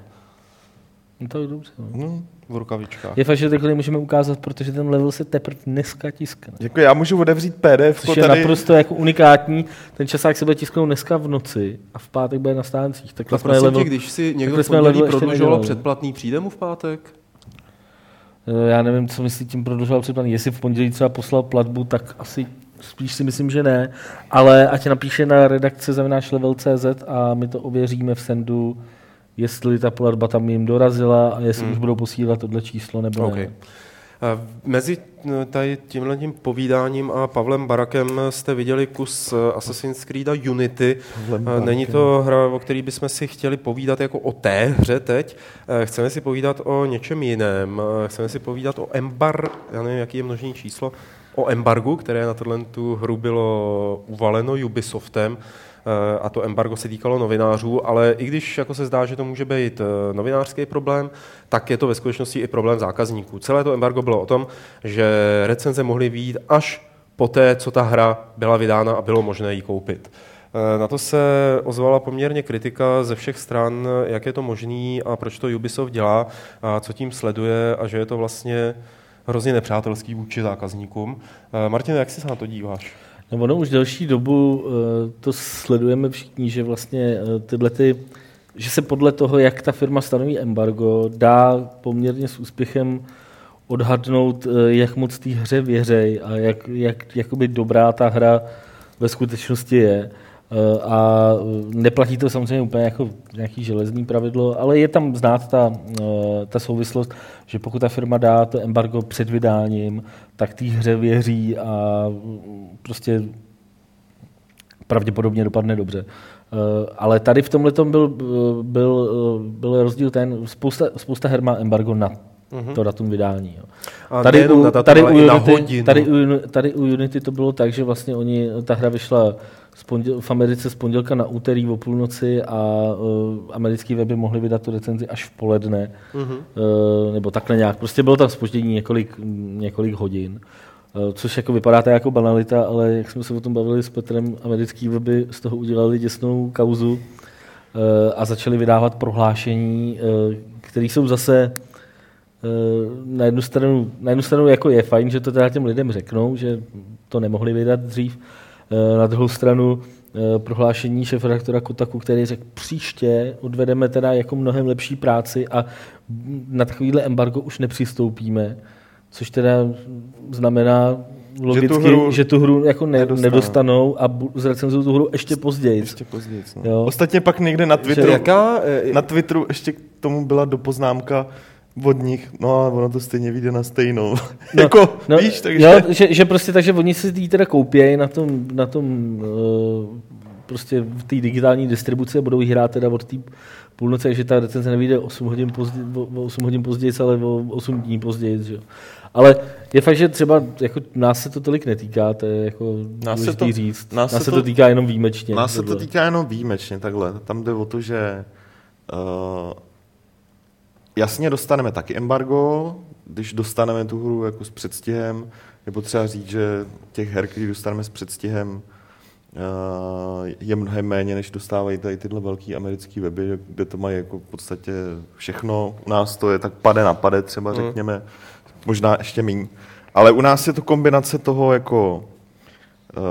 No tak dobře. No. V rukavičkách. Je fakt, že takhle můžeme ukázat, protože ten level se teprve dneska tiskne. jako já můžu otevřít PDF Což je tady. naprosto jako unikátní. Ten časák se bude tisknout dneska v noci a v pátek bude na stáncích. Takhle Tak jsme prosím level, tě, když si někdo v jsme pondělí prodlužoval nedělali. předplatný, přijde mu v pátek? Eh, Já nevím, co myslí tím prodlužoval předplatný. Jestli v pondělí třeba poslal platbu, tak asi spíš si myslím, že ne. Ale ať napíše na redakce zavináč level.cz a my to ověříme v sendu, jestli ta platba tam jim dorazila a jestli Hmm. už budou posílat tohle číslo nebo OK. ne. Mezi eh, tady tímhle tím povídáním a Pavlem Barakem jste viděli kus eh, Assassin's Creed Unity. Eh, Není to hra, o které bychom si chtěli povídat jako o té hře teď. Chceme si povídat o něčem jiném. Chceme si povídat o embar, já nevím, jaký je množný číslo, o embargu, které na tohle tu hru bylo uvaleno Ubisoftem. Eh, a to embargo se týkalo novinářů, ale i když jako se zdá, že to může být eh, novinářský problém, tak je to ve skutečnosti i problém zákazníků. Celé to embargo bylo o tom, že recenze mohly výjít až poté, co ta hra byla vydána a bylo možné ji koupit. Eh, Na to se ozvala poměrně kritika ze všech stran, jak je to možné a proč to Ubisoft dělá a co tím sleduje a že je to vlastně hrozně nepřátelský vůči zákazníkům. Martin, jak si se na to díváš? No ono už delší dobu eh, to sledujeme všichni, že vlastně eh, tyhle ty, že se podle toho, jak ta firma stanoví embargo, dá poměrně s úspěchem odhadnout, eh, jak moc té hře věřej a jak, jak jakoby dobrá ta hra ve skutečnosti je. Eh, A neplatí to samozřejmě úplně jako nějaký železný pravidlo, ale je tam znát ta, eh, ta souvislost, že pokud ta firma dá to embargo před vydáním, tak té hře věří a mm, prostě pravděpodobně dopadne dobře. Eh, Ale tady v tomhle byl, byl, byl rozdíl ten, spousta, spousta her má embargo na to datum vydání. Jo. A Tady u, na datum, tady, u na Unity, hodinu. tady, u, tady u Unity to bylo tak, že vlastně oni, ta hra vyšla ponděl, v Americe z pondělka na úterý o půlnoci a uh, americký weby mohly vydat tu recenzi až v poledne, Mhm. uh, nebo takhle nějak. Prostě bylo tam spoždění několik, několik hodin. Uh, Což jako vypadá to jako banalita, ale jak jsme se o tom bavili s Petrem, americký weby z toho udělali děsnou kauzu uh, a začali vydávat prohlášení, uh, které jsou zase na jednu, stranu, na jednu stranu jako je fajn, že to teda těm lidem řeknou, že to nemohli vydat dřív. Uh, Na druhou stranu uh, prohlášení šefredaktora Kotaku, který řekl, příště odvedeme teda jako mnohem lepší práci a na takovýhle embargo už nepřistoupíme, což teda znamená logicky, že tu hru že tu hru jako ne, nedostanou. nedostanou a bu- zrecenzují tu hru ještě později. Ještě později. No. Jo. Ostatně pak někde na Twitteru, Jaká, eh, na Twitteru ještě k tomu byla dopoznámka od nich, no a ono to stejně vyjde na stejnou. No, jako, no, víš, takže... Jo, že, že, prostě takže oni si ji teda koupějí na tom, na tom uh, prostě v té digitální distribuci a budou hrát teda od té půlnoci, takže ta recenze nevyjde 8 hodin později, o 8 hodin později, ale o 8 dní později. Že? jo. Ale je fakt, že třeba jako nás se to tolik netýká, to je jako Nás se to- říct. nás Nás, se se to, to- týká jenom výjimečně. Nás se to týká jenom výjimečně takhle. Tam jde o to, že uh, jasně dostaneme taky embargo, když dostaneme tu hru jako s předstihem, nebo třeba říct, že těch her, který dostaneme s předstihem, uh, je mnohem méně, než dostávají tady tyhle velké americké weby, kde to mají jako v podstatě všechno. U nás to je tak pade na pade třeba, Mm. řekněme, možná ještě méně. Ale u nás je to kombinace toho jako, uh,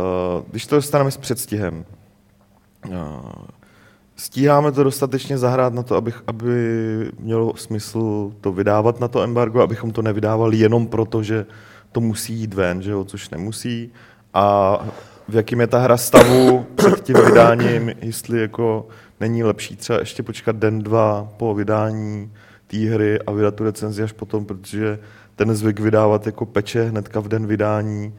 když to dostaneme s předstihem, uh, stíháme to dostatečně zahrát na to, abych, aby mělo smysl to vydávat na to embargo, abychom to nevydávali jenom proto, že to musí jít ven, že jo, což nemusí. A v jakým je ta hra stavu před tím vydáním, jestli jako není lepší třeba ještě počkat den, dva po vydání té hry a vydat tu recenzi až potom, protože ten zvyk vydávat jako peče hnedka v den vydání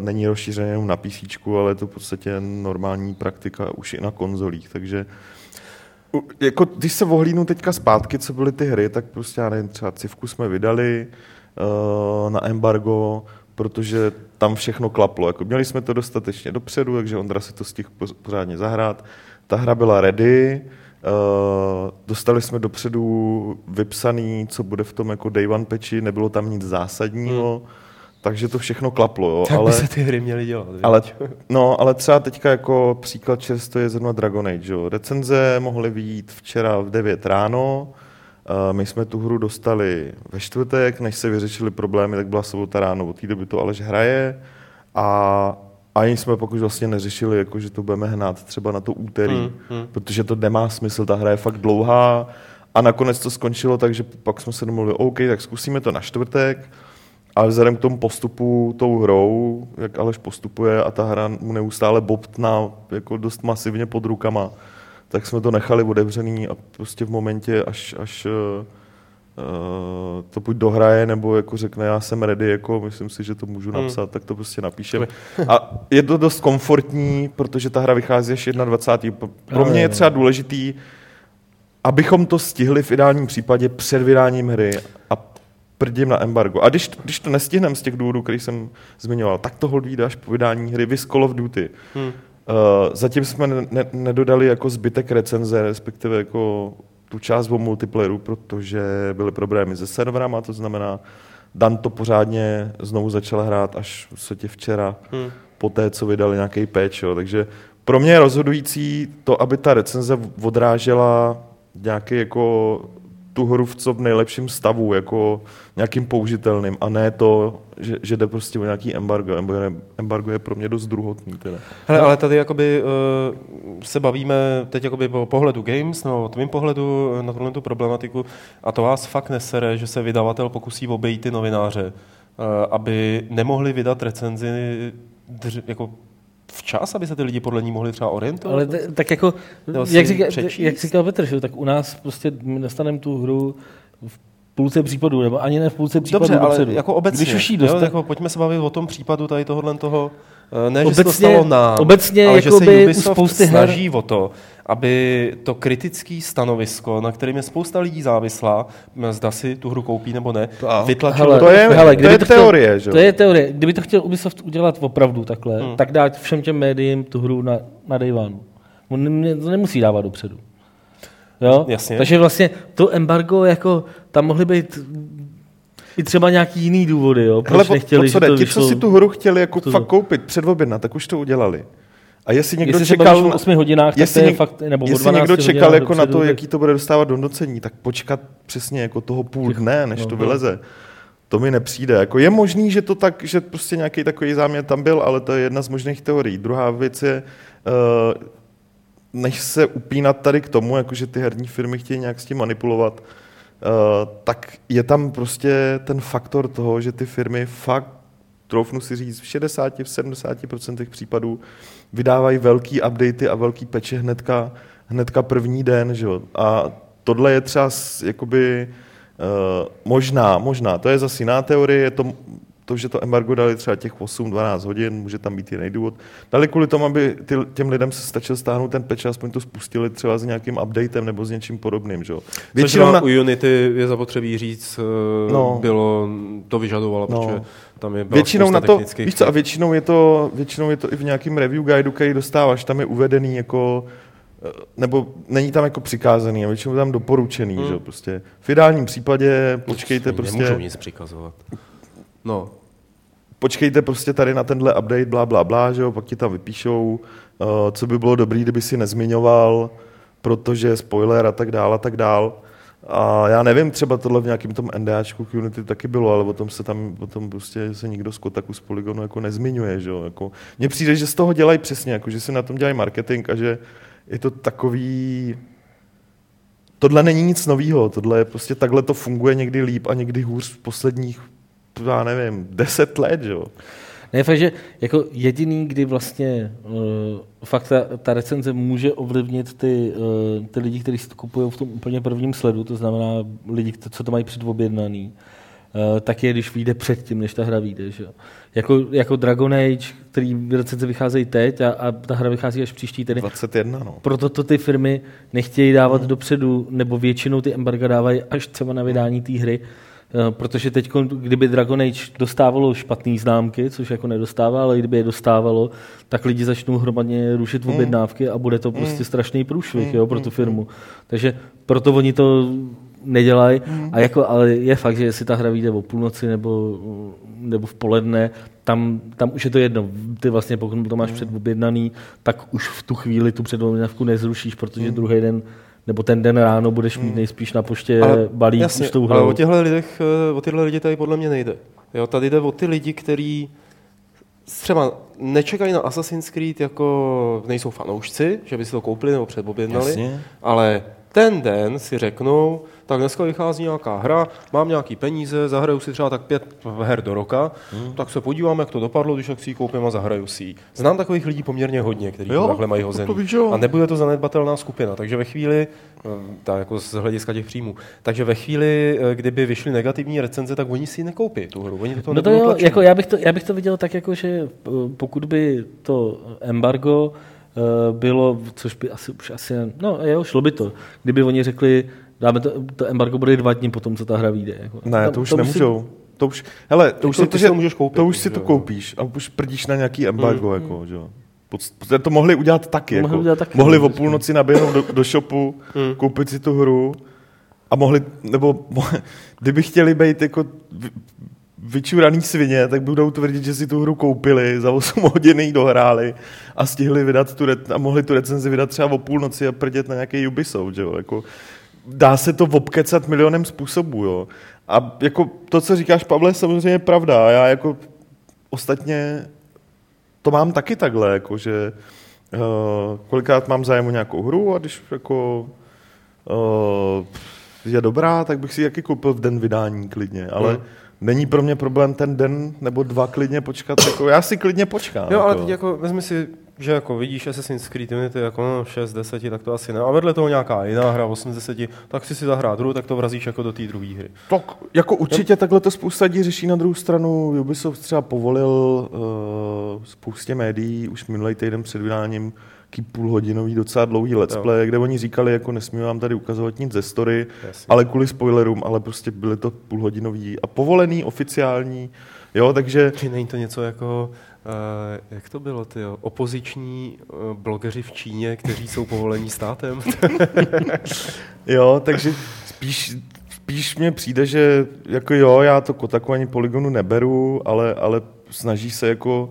není rozšířený jenom na PC, ale je to v podstatě normální praktika už i na konzolích, takže jako, když se ohlídnu teďka zpátky, co byly ty hry, tak prostě, já nevím, třeba Civku jsme vydali uh, na embargo, protože tam všechno klaplo. Jako, měli jsme to dostatečně dopředu, takže Ondra si to stihl poř- pořádně zahrát. Ta hra byla ready, uh, dostali jsme dopředu vypsaný, co bude v tom jako day one patchi, nebylo tam nic zásadního, hmm. Takže to všechno klaplo. Jo, Tak ale... by se ty hry měly dělat. Ale, no, ale třeba teďka jako příklad čerstvo je zrovna Dragon Age. Jo. Recenze mohly vyjít včera v 9 ráno, Uh, my jsme tu hru dostali ve čtvrtek, než se vyřešily problémy, tak byla sobota ráno, od té doby to Aleš hraje a ani jsme pokud vlastně neřešili, jako, že to budeme hnát třeba na to úterý, Hmm, hmm. protože to nemá smysl, ta hra je fakt dlouhá a nakonec to skončilo tak, že pak jsme se domluvili, OK, tak zkusíme to na čtvrtek, ale vzhledem k tomu postupu tou hrou, jak Aleš postupuje a ta hra mu neustále bobtná jako dost masivně pod rukama, tak jsme to nechali otevřený a prostě v momentě, až, až uh, to buď dohraje, nebo jako řekne, já jsem ready, jako myslím si, že to můžu Hmm. napsat, tak to prostě napíšeme. A je to dost komfortní, protože ta hra vychází až 21. Pro mě je třeba důležitý, abychom to stihli v ideálním případě před vydáním hry a prdím na embargo. A když, když to nestihneme z těch důvodů, který jsem zmiňoval, tak to hold až po vydání hry Viz Call of Duty. Hmm. Uh, zatím jsme ne, ne, nedodali jako zbytek recenze, respektive jako tu část o multiplayeru, protože byly problémy se serverama, to znamená, Dan to pořádně znovu začal hrát až v podstatě včera, Hmm. po té, co vydali nějaký patch. Jo. Takže pro mě je rozhodující to, aby ta recenze odrážela nějaký jako tu hru v co nejlepším stavu, jako nějakým použitelným, a ne to, že, že jde prostě o nějaký embargo. Embargo je, pro mě dost druhotný. Teda. Hele, ale tady jakoby uh, se bavíme teď jakoby po pohledu games, no, tvým pohledu na tuhle tu problematiku a to vás fakt nesere, že se vydavatel pokusí obejít ty novináře, uh, aby nemohli vydat recenzi dř, jako včas, aby se ty lidi podle ní mohli třeba orientovat? Ale t- tak jako, jak, říká, jak říkal Petr, že, jo, tak u nás prostě dostaneme tu hru v půlce případů, nebo ani ne v půlce případů Dobře, ale dopředu. jako obecně, Když už jí jo, dostane, jako pojďme se bavit o tom případu tady tohohle toho, eh, ne, že se to Obecně- stalo nám, obecně ale že se Ubisoft spousty her- snaží o to, aby to kritické stanovisko, na kterým je spousta lidí závislá, zda si tu hru koupí nebo ne, A- vytlačilo Hele, to je, hele, to je to chtěl- teorie, že? To je teorie. Kdyby to chtěl Ubisoft udělat opravdu takhle, Hmm. hmm. tak dát všem těm médiím tu hru na, na day one. On ne- to nemusí dávat dopředu. Jo? Jasně. Takže vlastně to embargo, jako, tam mohly být i třeba nějaký jiný důvody, jo? Proč Hele, po, nechtěli, po co že jde? to Ti, vyšlo... co si tu hru chtěli jako to- fakt koupit, předobjednat, tak už to udělali. A jestli někdo Jestli čekal, o 8 hodinách, tak jestli, to je fakt, nebo jestli 12 někdo čekal jako na to, dopředu, jaký to bude dostávat do nocení, tak počkat přesně jako toho půl dne, než no, to no. vyleze. To mi nepřijde. Jako je možný, že to tak, že prostě nějaký takový záměr tam byl, ale to je jedna z možných teorií. Druhá věc je, uh, než se upínat tady k tomu, jako že ty herní firmy chtějí nějak s tím manipulovat, tak je tam prostě ten faktor toho, že ty firmy fakt, troufnu si říct, v 60, v 70% případů vydávají velký updaty a velký peče hnedka, hnedka první den, že jo? A tohle je třeba jakoby uh, možná, možná, to je zase jiná teorie, je to to, že to embargo dali třeba těch 8-12 hodin, může tam být jiný důvod. Dali kvůli tomu, aby ty, těm lidem se stačil stáhnout ten patch, aspoň to spustili třeba s nějakým updatem nebo s něčím podobným. Že? jo. Většinou na... u Unity je zapotřebí říct, No. no. bylo, to vyžadovalo, No. protože tam je byla Většinou na to, víš co, a většinou je to, většinou je to i v nějakém review guideu, který dostáváš, tam je uvedený jako eh, nebo není tam jako přikázaný, a většinou tam doporučený, Hmm. že jo, prostě. V ideálním případě počkejte Oni prostě, Nemůžou nic přikazovat. No, počkejte prostě tady na tenhle update, bla, bla, bla, že jo, pak ti tam vypíšou, uh, co by bylo dobrý, kdyby si nezmiňoval, protože spoiler a tak dál a tak dál. A já nevím, třeba tohle v nějakém tom NDAčku Unity taky bylo, ale o tom se tam, o tom prostě se nikdo z Kotaku z Polygonu jako nezmiňuje, že jo. Jako, mně přijde, že z toho dělají přesně, jako, že si na tom dělají marketing a že je to takový, tohle není nic nového, tohle je prostě takhle to funguje někdy líp a někdy hůř v posledních, já nevím, deset let, že jo. Ne, fakt, že jako jediný, kdy vlastně uh, fakt ta, ta recenze může ovlivnit ty, uh, ty lidi, kteří si to kupují v tom úplně prvním sledu, to znamená lidi, co to mají předobjednaný, uh, tak je, když vyjde předtím, než ta hra vyjde. Že? Jako, jako Dragon Age, který recenze vycházejí teď a, a ta hra vychází až příští tedy. 21, no. Proto to ty firmy nechtějí dávat hmm. dopředu, nebo většinou ty embarga dávají až třeba na vydání té hry, protože teď, kdyby Dragon Age dostávalo špatné známky, což jako nedostává, ale kdyby je dostávalo, tak lidi začnou hromadně rušit mm. objednávky a bude to mm. prostě strašný průšvih mm. jo, pro tu firmu. Takže proto oni to nedělají. A jako, ale je fakt, že jestli ta hra vyjde o půlnoci nebo, nebo v poledne, tam, tam už je to jedno. Ty vlastně, pokud to máš předobjednaný, tak už v tu chvíli tu předobjednávku nezrušíš, protože druhý den nebo ten den ráno budeš mít hmm. nejspíš na poště ale, balík jasně, s tou Ale o těchto lidech, eh, o tyhle lidi tady podle mě nejde. Jo, tady jde o ty lidi, kteří třeba nečekají na Assassin's Creed jako nejsou fanoušci, že by si to koupili nebo předobjednali, ale ten den si řeknou, tak dneska vychází nějaká hra, mám nějaký peníze, zahraju si třeba tak pět her do roka, hmm. tak se podívám, jak to dopadlo, když tak si ji koupím a zahraju si ji. Znám takových lidí poměrně hodně, kteří takhle mají hozený. A nebude to zanedbatelná skupina, takže ve chvíli, eh, tak jako z hlediska těch příjmů, takže ve chvíli, eh, kdyby vyšly negativní recenze, tak oni si ji nekoupí tu hru. Oni to no to jo, jako já, bych to, já bych to viděl tak, jako, že eh, pokud by to embargo bylo, což by asi už asi, no jo, šlo by to. Kdyby oni řekli, dáme to, to embargo bude dva dní potom, co ta hra vyjde. Jako. Ne, to už to nemůžou. Si, to už, hele, to už, to, si, to, můžeš koupit. To už si to koupíš a už prdíš na nějaký embargo, mm, jako, mm. že to mohli udělat taky. Mohli, jako. udělat taky mohli o půlnoci naběhnout do, do shopu, mm. koupit si tu hru a mohli, nebo kdyby chtěli být jako vyčuraný svině, tak budou tvrdit, že si tu hru koupili, za 8 hodin ji dohráli a stihli vydat tu a mohli tu recenzi vydat třeba o půlnoci a prdět na nějaký Ubisoft, že jo? Jako, dá se to obkecat milionem způsobů, jo. A jako to, co říkáš, Pavle, je samozřejmě pravda. Já jako ostatně to mám taky takhle, jako že uh, kolikrát mám zájem o nějakou hru a když jako uh, je dobrá, tak bych si jaký koupil v den vydání klidně, ale hmm. není pro mě problém ten den nebo dva klidně počkat, jako já si klidně počkám. Jo, ale jako. teď jako vezmi si že jako vidíš Assassin's Creed Unity jako no, 6 10, tak to asi ne. A vedle toho nějaká jiná hra 8 10, tak si si zahrát druhou, tak to vrazíš jako do té druhé hry. Tak jako určitě tak... takhle to spousta lidí řeší na druhou stranu. Ubisoft třeba povolil uh, spoustě médií už minulý týden před vydáním půlhodinový, docela dlouhý let's play, jo. kde oni říkali, jako nesmí vám tady ukazovat nic ze story, Jasně. ale kvůli spoilerům, ale prostě byly to půlhodinový a povolený, oficiální, jo, takže... Či není to něco jako jak to bylo, ty opoziční uh, blogeři v Číně, kteří jsou povolení státem? jo, takže spíš, spíš mně přijde, že jako jo, já to Kotaku ani Polygonu neberu, ale, ale snaží se jako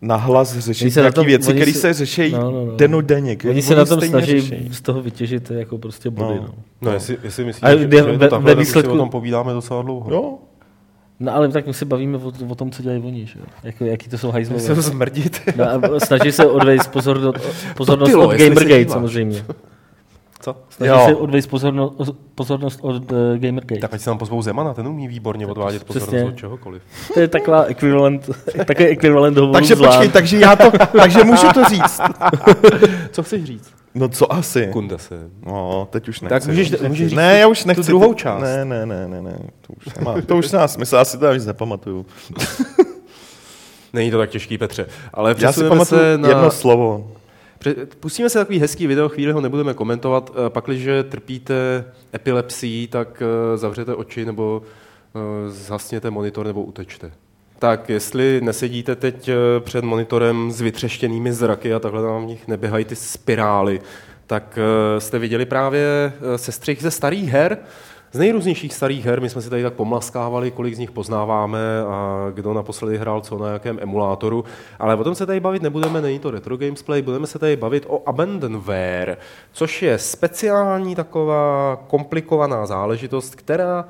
nahlas řešit nějaké tom, věci, které se řeší no, no, no. denodenně. Oni se na tom snaží řeší. z toho vytěžit jako prostě body. No, no. no jestli, jestli myslíš, že, že je to takhle, ve výsledku... tak si o tom povídáme docela dlouho. Jo, No ale tak my se bavíme o, o tom, co dělají oni, že? Jako, jaký to jsou hajzlové. Se zmrdit. No, snaží se odvést pozornost, pozornost od Gamergate samozřejmě. Co? Snaží jo. se odvést pozornost, pozornost od uh, Gamergate. Tak ať se nám pozvou Zemana, ten umí výborně odvádět pozornost Přesně. od čehokoliv. To je taková ekvivalent, takový ekvivalent Takže počkej, takže já to, takže můžu to říct. Co chceš říct? No co asi? se. No, teď už nechci. Tak můžeš, můžeš říct ne, já už nechci. tu druhou část. Ne, ne, ne, ne, ne. To už nemá, to už nás smysl, asi to víc nepamatuju. Není to tak těžký, Petře. Ale já si pamatuju se na... jedno slovo. Pustíme se takový hezký video, chvíli ho nebudeme komentovat. Eh, pakliže trpíte epilepsií, tak eh, zavřete oči nebo eh, zhasněte monitor nebo utečte. Tak jestli nesedíte teď před monitorem s vytřeštěnými zraky a takhle tam v nich neběhají ty spirály, tak jste viděli právě sestřih ze starých her. Z nejrůznějších starých her, my jsme si tady tak pomlaskávali, kolik z nich poznáváme a kdo naposledy hrál co na jakém emulátoru, ale o tom se tady bavit nebudeme, není to Retro Games Play, budeme se tady bavit o Abandonware, což je speciální taková komplikovaná záležitost, která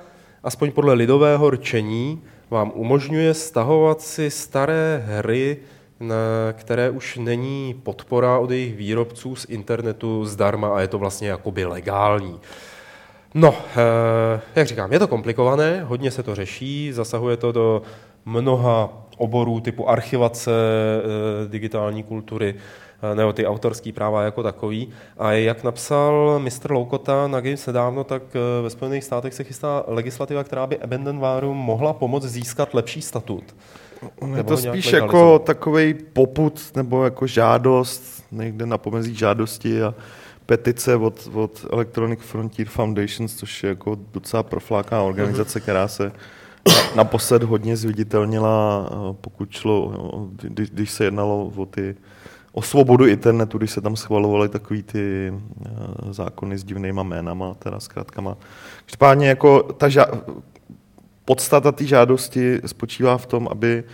aspoň podle lidového rčení vám umožňuje stahovat si staré hry, na které už není podpora od jejich výrobců z internetu zdarma a je to vlastně jakoby legální. No, eh, jak říkám, je to komplikované, hodně se to řeší, zasahuje to do mnoha oborů typu archivace eh, digitální kultury, eh, nebo ty autorský práva jako takový. A jak napsal Mr. Loukota na Games nedávno, tak ve Spojených státech se chystá legislativa, která by Abandonware mohla pomoct získat lepší statut. Je to spíš jako takový poput nebo jako žádost, někde na pomezí žádosti a petice od, od Electronic Frontier Foundations, což je jako docela profláká organizace, která se naposled hodně zviditelnila, pokud šlo, když, když se jednalo o ty o svobodu internetu, když se tam schvalovaly takový ty zákony s divnýma jménama, teda zkrátkama. Každopádně jako ta ža- podstata té žádosti spočívá v tom, aby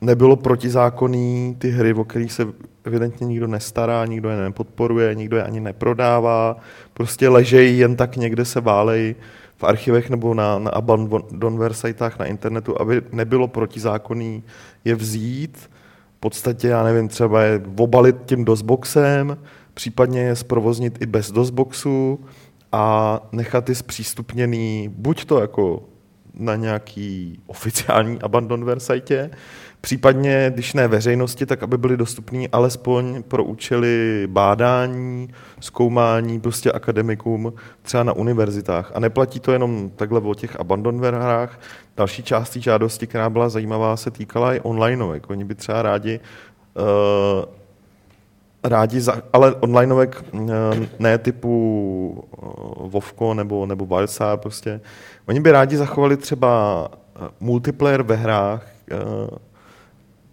nebylo protizákonný ty hry, o kterých se evidentně nikdo nestará, nikdo je nepodporuje, nikdo je ani neprodává, prostě ležejí jen tak někde se válej v archivech nebo na, na abandonware sitech na internetu, aby nebylo protizákonný je vzít, v podstatě, já nevím, třeba je obalit tím DOSBoxem, případně je zprovoznit i bez DOSBoxu a nechat je zpřístupněný buď to jako na nějaký oficiální abandonware site, Případně, když ne veřejnosti, tak aby byly dostupný alespoň pro účely bádání, zkoumání prostě akademikům třeba na univerzitách. A neplatí to jenom takhle o těch abandonware hrách. Další část té žádosti, která byla zajímavá, se týkala i onlineovek. Oni by třeba rádi uh, rádi, za, ale onlineovek uh, ne typu uh, Vovko nebo, nebo Wildstar prostě. Oni by rádi zachovali třeba multiplayer ve hrách,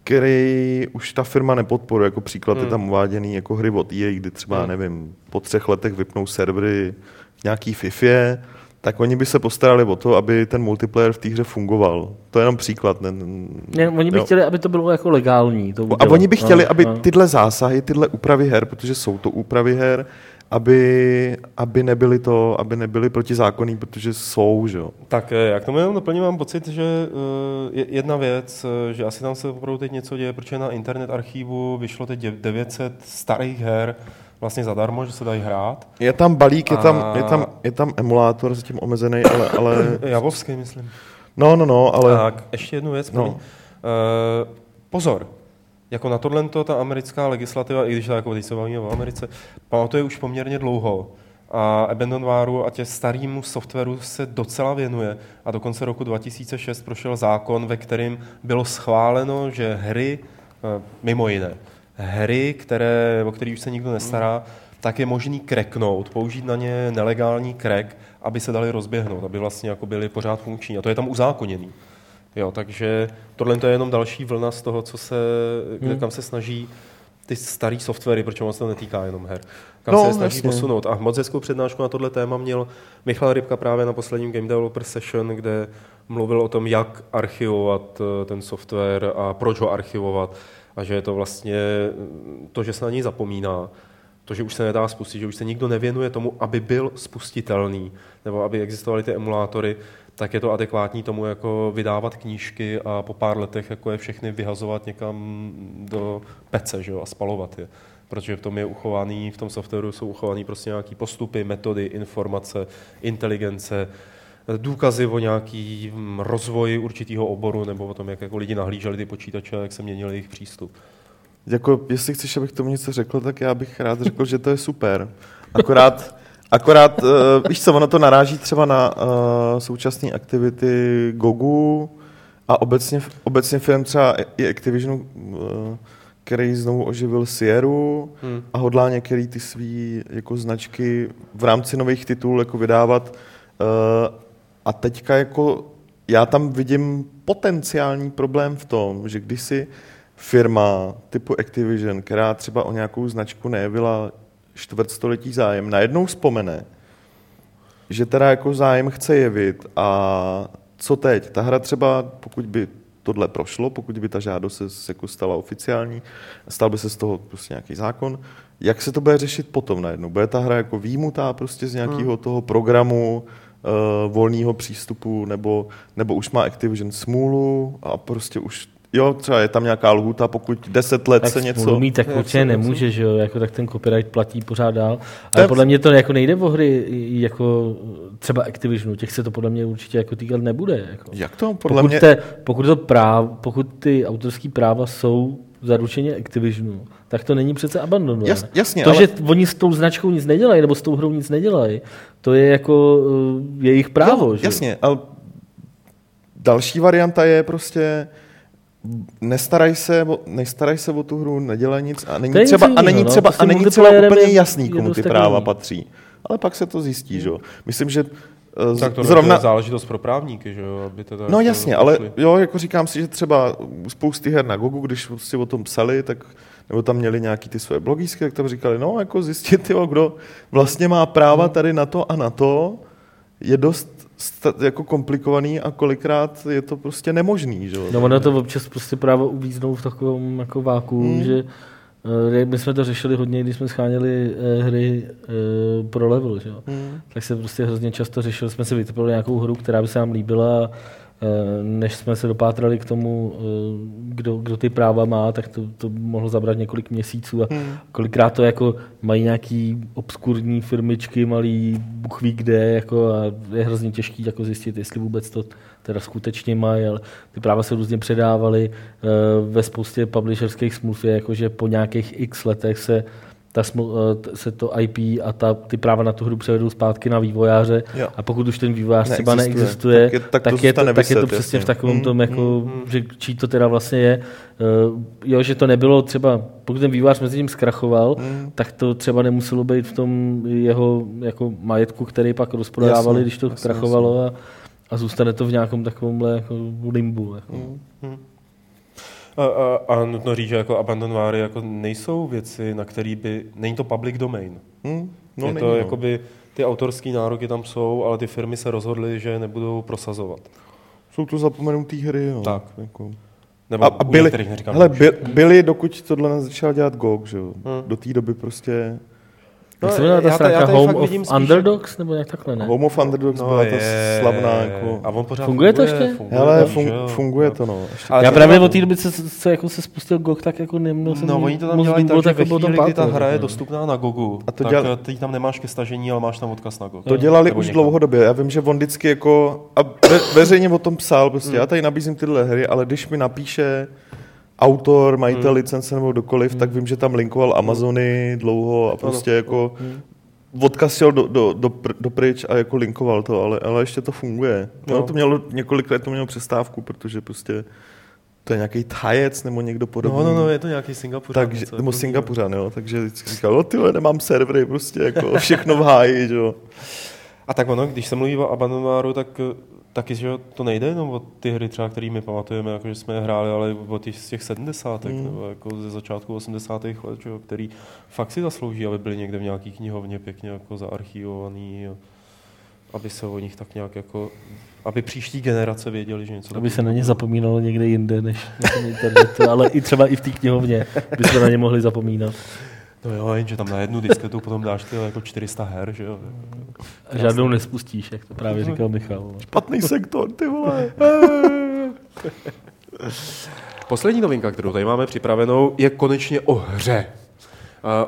který už ta firma nepodporuje. Jako příklad hmm. je tam uváděný jako hry od EA, kdy třeba, hmm. nevím, po třech letech vypnou servery v nějaký FIFA, tak oni by se postarali o to, aby ten multiplayer v té hře fungoval. To je jenom příklad. Ne, ne, oni by jo. chtěli, aby to bylo jako legální. To a oni by chtěli, no, aby no. tyhle zásahy, tyhle úpravy her, protože jsou to úpravy her, aby, aby nebyly to, aby nebyly protizákonný, protože jsou, že jo. Tak eh, jak tomu jenom doplním, mám pocit, že uh, jedna věc, eh, že asi tam se opravdu teď něco děje, protože na internet archivu vyšlo teď 900 starých her, vlastně zadarmo, že se dají hrát. Je tam balík, a... je, tam, je, tam, je tam emulátor zatím omezený, ale... ale... Javovský, myslím. No, no, no, ale... Tak, ještě jednu věc. No. Uh, pozor, jako na tohle ta americká legislativa, i když jako se bavíme o Americe, pamatuje už poměrně dlouho. A Abandonware a tě starému softwaru se docela věnuje. A do konce roku 2006 prošel zákon, ve kterém bylo schváleno, že hry, eh, mimo jiné, hry, které, o kterých už se nikdo nestará, tak je možný kreknout, použít na ně nelegální krek, aby se dali rozběhnout, aby vlastně jako byly pořád funkční. A to je tam uzákoněný. Jo, takže tohle je jenom další vlna z toho, co se, kde, hmm. kam se snaží ty starý softwary, protože se to netýká jenom her, kam no, se snaží jasně. posunout. A moc hezkou přednášku na tohle téma měl Michal Rybka právě na posledním Game Developer Session, kde mluvil o tom, jak archivovat eh, ten software a proč ho archivovat. A že je to vlastně to, že se na něj zapomíná, to, že už se nedá spustit, že už se nikdo nevěnuje tomu, aby byl spustitelný, nebo aby existovaly ty emulátory, tak je to adekvátní tomu jako vydávat knížky a po pár letech jako je všechny vyhazovat někam do pece že jo, a spalovat je. Protože v tom je uchovaný, v tom softwaru jsou uchovaný prostě nějaký postupy, metody, informace, inteligence, důkazy o nějaký rozvoji určitého oboru nebo o tom, jak jako lidi nahlíželi ty počítače jak se měnil jejich přístup. Jako, jestli chceš, abych tomu něco řekl, tak já bych rád řekl, že to je super. Akorát Akorát, uh, víš co, ono to naráží třeba na uh, současné aktivity Gogu a obecně, obecně film třeba i Activisionu, uh, který znovu oživil Sierru hmm. a hodlá některé ty své jako značky v rámci nových titulů jako vydávat. Uh, a teďka jako já tam vidím potenciální problém v tom, že když si firma typu Activision, která třeba o nějakou značku nejevila čtvrtstoletí zájem, najednou vzpomene, že teda jako zájem chce jevit a co teď? Ta hra třeba, pokud by tohle prošlo, pokud by ta žádost se jako stala oficiální, stal by se z toho prostě nějaký zákon, jak se to bude řešit potom najednou? Bude ta hra jako výjimutá prostě z nějakého hmm. toho programu uh, volného přístupu, nebo, nebo už má Activision smůlu a prostě už Jo, třeba je tam nějaká lhuta, pokud 10 let tak se něco... Mít, tak určitě nemůže, že jo, jako, tak ten copyright platí pořád dál. Ale podle mě to jako nejde o hry, jako třeba Activisionu, těch se to podle mě určitě jako týkat nebude. Jako. Jak to? Podle pokud, mě... te, pokud, to práv, pokud ty autorské práva jsou zaručeně Activisionu, tak to není přece abandonované. Jas, jasně, to, ale... že oni s tou značkou nic nedělají, nebo s tou hrou nic nedělají, to je jako uh, jejich právo. Jo, že? jasně, ale další varianta je prostě nestaraj se, o, nestaraj se o tu hru, nedělej nic a není třeba, a není no, třeba, prostě a není třeba úplně jasný, komu ty práva patří. Ale pak se to zjistí, že jo. Myslím, že uh, tak to zrovna... je záležitost pro právníky, že jo, aby to No jasně, ale jo, jako říkám si, že třeba spousty her na Gogu, když si o tom psali, tak nebo tam měli nějaký ty své blogísky, tak tam říkali, no jako zjistit, jo, kdo vlastně má práva tady na to a na to, je dost jako komplikovaný a kolikrát je to prostě nemožný. Že? No ono to občas prostě právě uvíznou v takovém jako váku, hmm. že eh, my jsme to řešili hodně, když jsme scháněli eh, hry eh, pro level, že? Hmm. tak se prostě hrozně často řešili, jsme si vytvořili nějakou hru, která by se nám líbila než jsme se dopátrali k tomu, eh, kdo, kdo ty práva má, tak to, to mohlo zabrat několik měsíců a hmm. kolikrát to jako mají nějaký obskurní firmičky, malý Bůh ví kde, jako a je hrozně těžký jako zjistit, jestli vůbec to teda skutečně mají, ale ty práva se různě předávaly. Eh, ve spoustě publisherských smluv je jako, že po nějakých x letech se ta sml, eh, se to IP a ta, ty práva na tu hru převedou zpátky na vývojáře jo. a pokud už ten vývojář třeba neexistuje, tak je, tak tak je, to, tak je to přesně v takovém tom, jako, mm, mm. že čí to teda vlastně je. Uh, jo, že to nebylo třeba, pokud ten vývojář mezi tím zkrachoval, mm. tak to třeba nemuselo být v tom jeho jako majetku, který pak rozprodávali, když to zkrachovalo a, a zůstane to v nějakém takovémhle jako limbu. Jako. Mm. Mm. A, a, a nutno říct, že jako abandonváry jako nejsou věci, na který by... Není to public domain. Hmm, no je to není, jakoby, ty autorské nároky tam jsou, ale ty firmy se rozhodly, že nebudou prosazovat. Jsou to zapomenutý hry, no. Tak. Jako. Nebo a, a byli, hele, by, byli, dokud tohle začal dělat GOG, že jo. Hmm. Do té doby prostě No, Jak se jmenuje ta stránka Home of spíš, Underdogs, nebo jak takhle, ne? Home of Underdogs no, byla je, ta slavná, jako... A on pořád funguje, funguje to ještě? Funguje, Hele, fun, funguje to, no. Ještě já právě od té doby, co, co jako se spustil GOG, tak jako neměl jsem... No, oni to tam dělají tak, že ve chvíli, kdy ta hra je dostupná na GOGu, a to tak dělali... ty tam nemáš ke stažení, ale máš tam odkaz na GOG. To dělali už dlouhodobě. Já vím, že on vždycky jako... A veřejně o tom psal, prostě hmm. já tady nabízím tyhle hry, ale když mi napíše autor, majitel hmm. licence nebo dokoliv, hmm. tak vím, že tam linkoval Amazony dlouho a prostě jako hmm odkaz šel do, do, do, pr, do pryč a jako linkoval to, ale, ale ještě to funguje. No. to mělo několik let to mělo přestávku, protože prostě to je nějaký Thajec nebo někdo podobný. No, no, no, je to nějaký Singapuřan. Takže, nebo Singapuřan, jo, takže vždycky říkal, no ty nemám servery, prostě jako všechno v háji, jo. A tak ono, když se mluví o Abandonváru, tak taky, že to nejde jenom o ty hry třeba, které my pamatujeme, jako že jsme je hráli, ale o těch z těch 70. Mm. nebo jako ze začátku 80. let, že, který fakt si zaslouží, aby byly někde v nějaký knihovně pěkně jako zaarchivovaný, aby se o nich tak nějak jako, aby příští generace věděli, že něco Aby se na ně zapomínalo někde jinde, než na internetu, ale i třeba i v té knihovně by se na ně mohli zapomínat. No jo, jenže tam na jednu disketu potom dáš ty jako 400 her, že jo. A žádnou nespustíš, jak to právě říkal Michal. Špatný sektor, ty vole. Poslední novinka, kterou tady máme připravenou, je konečně o hře.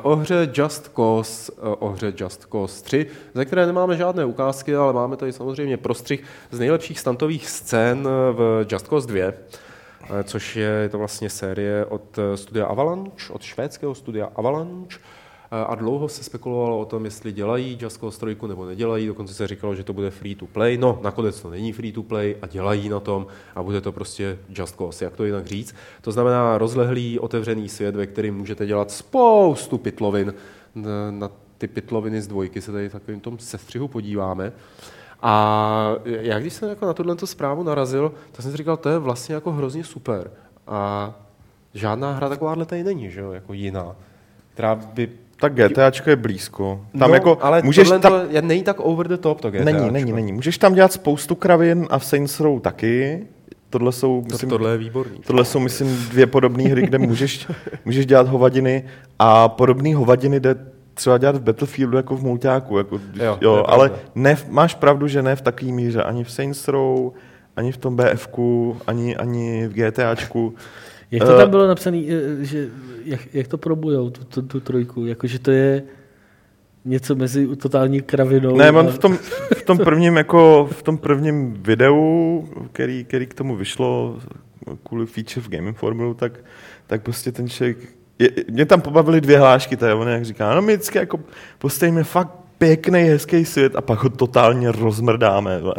O hře Just Cause, o hře Just Cause 3, ze které nemáme žádné ukázky, ale máme tady samozřejmě prostřih z nejlepších stantových scén v Just Cause 2. Eh, což je to vlastně série od eh, studia Avalanche, od švédského studia Avalanche, eh, a dlouho se spekulovalo o tom, jestli dělají Just Cause 3 nebo nedělají, dokonce se říkalo, že to bude free to play. No, nakonec to není free to play a dělají na tom a bude to prostě Just Cause, jak to jinak říct. To znamená rozlehlý, otevřený svět, ve kterém můžete dělat spoustu pitlovin. Na ty pitloviny z dvojky se tady takovým tom sestřihu podíváme. A já když jsem jako na tuhle zprávu narazil, tak jsem si říkal, to je vlastně jako hrozně super. A žádná hra takováhle tady není, že jo, jako jiná, která by Tak GTAčko je blízko. Tam no, jako ale můžeš tam, je, není tak over the top to GTAčko. není, není, není. Můžeš tam dělat spoustu kravin a v Saints Row taky. Tohle jsou, To, myslím, tohle je výborný. tohle jsou, myslím, dvě podobné hry, kde můžeš, můžeš dělat hovadiny a podobné hovadiny jde třeba dělat v Battlefieldu jako v mulťáku. Jako, když- Jo, jo, ale ne, máš pravdu, že ne v takové míře. Ani v Saints Row, ani v tom BFku, ani, ani v GTAčku. Jak to Eh, tam bylo napsané, že jak, jak to probujou, tu, tu, tu trojku? Jakože to je něco mezi totální kravinou. Ne, on a- v tom, v tom prvním, jako v tom prvním videu, který, který k tomu vyšlo kvůli feature v Game Informeru, tak, tak prostě ten člověk, je, mě tam pobavily dvě hlášky, to je on jak říká, no my vždycky jako postavíme fakt pěkný, hezký svět a pak ho totálně rozmrdáme. vole.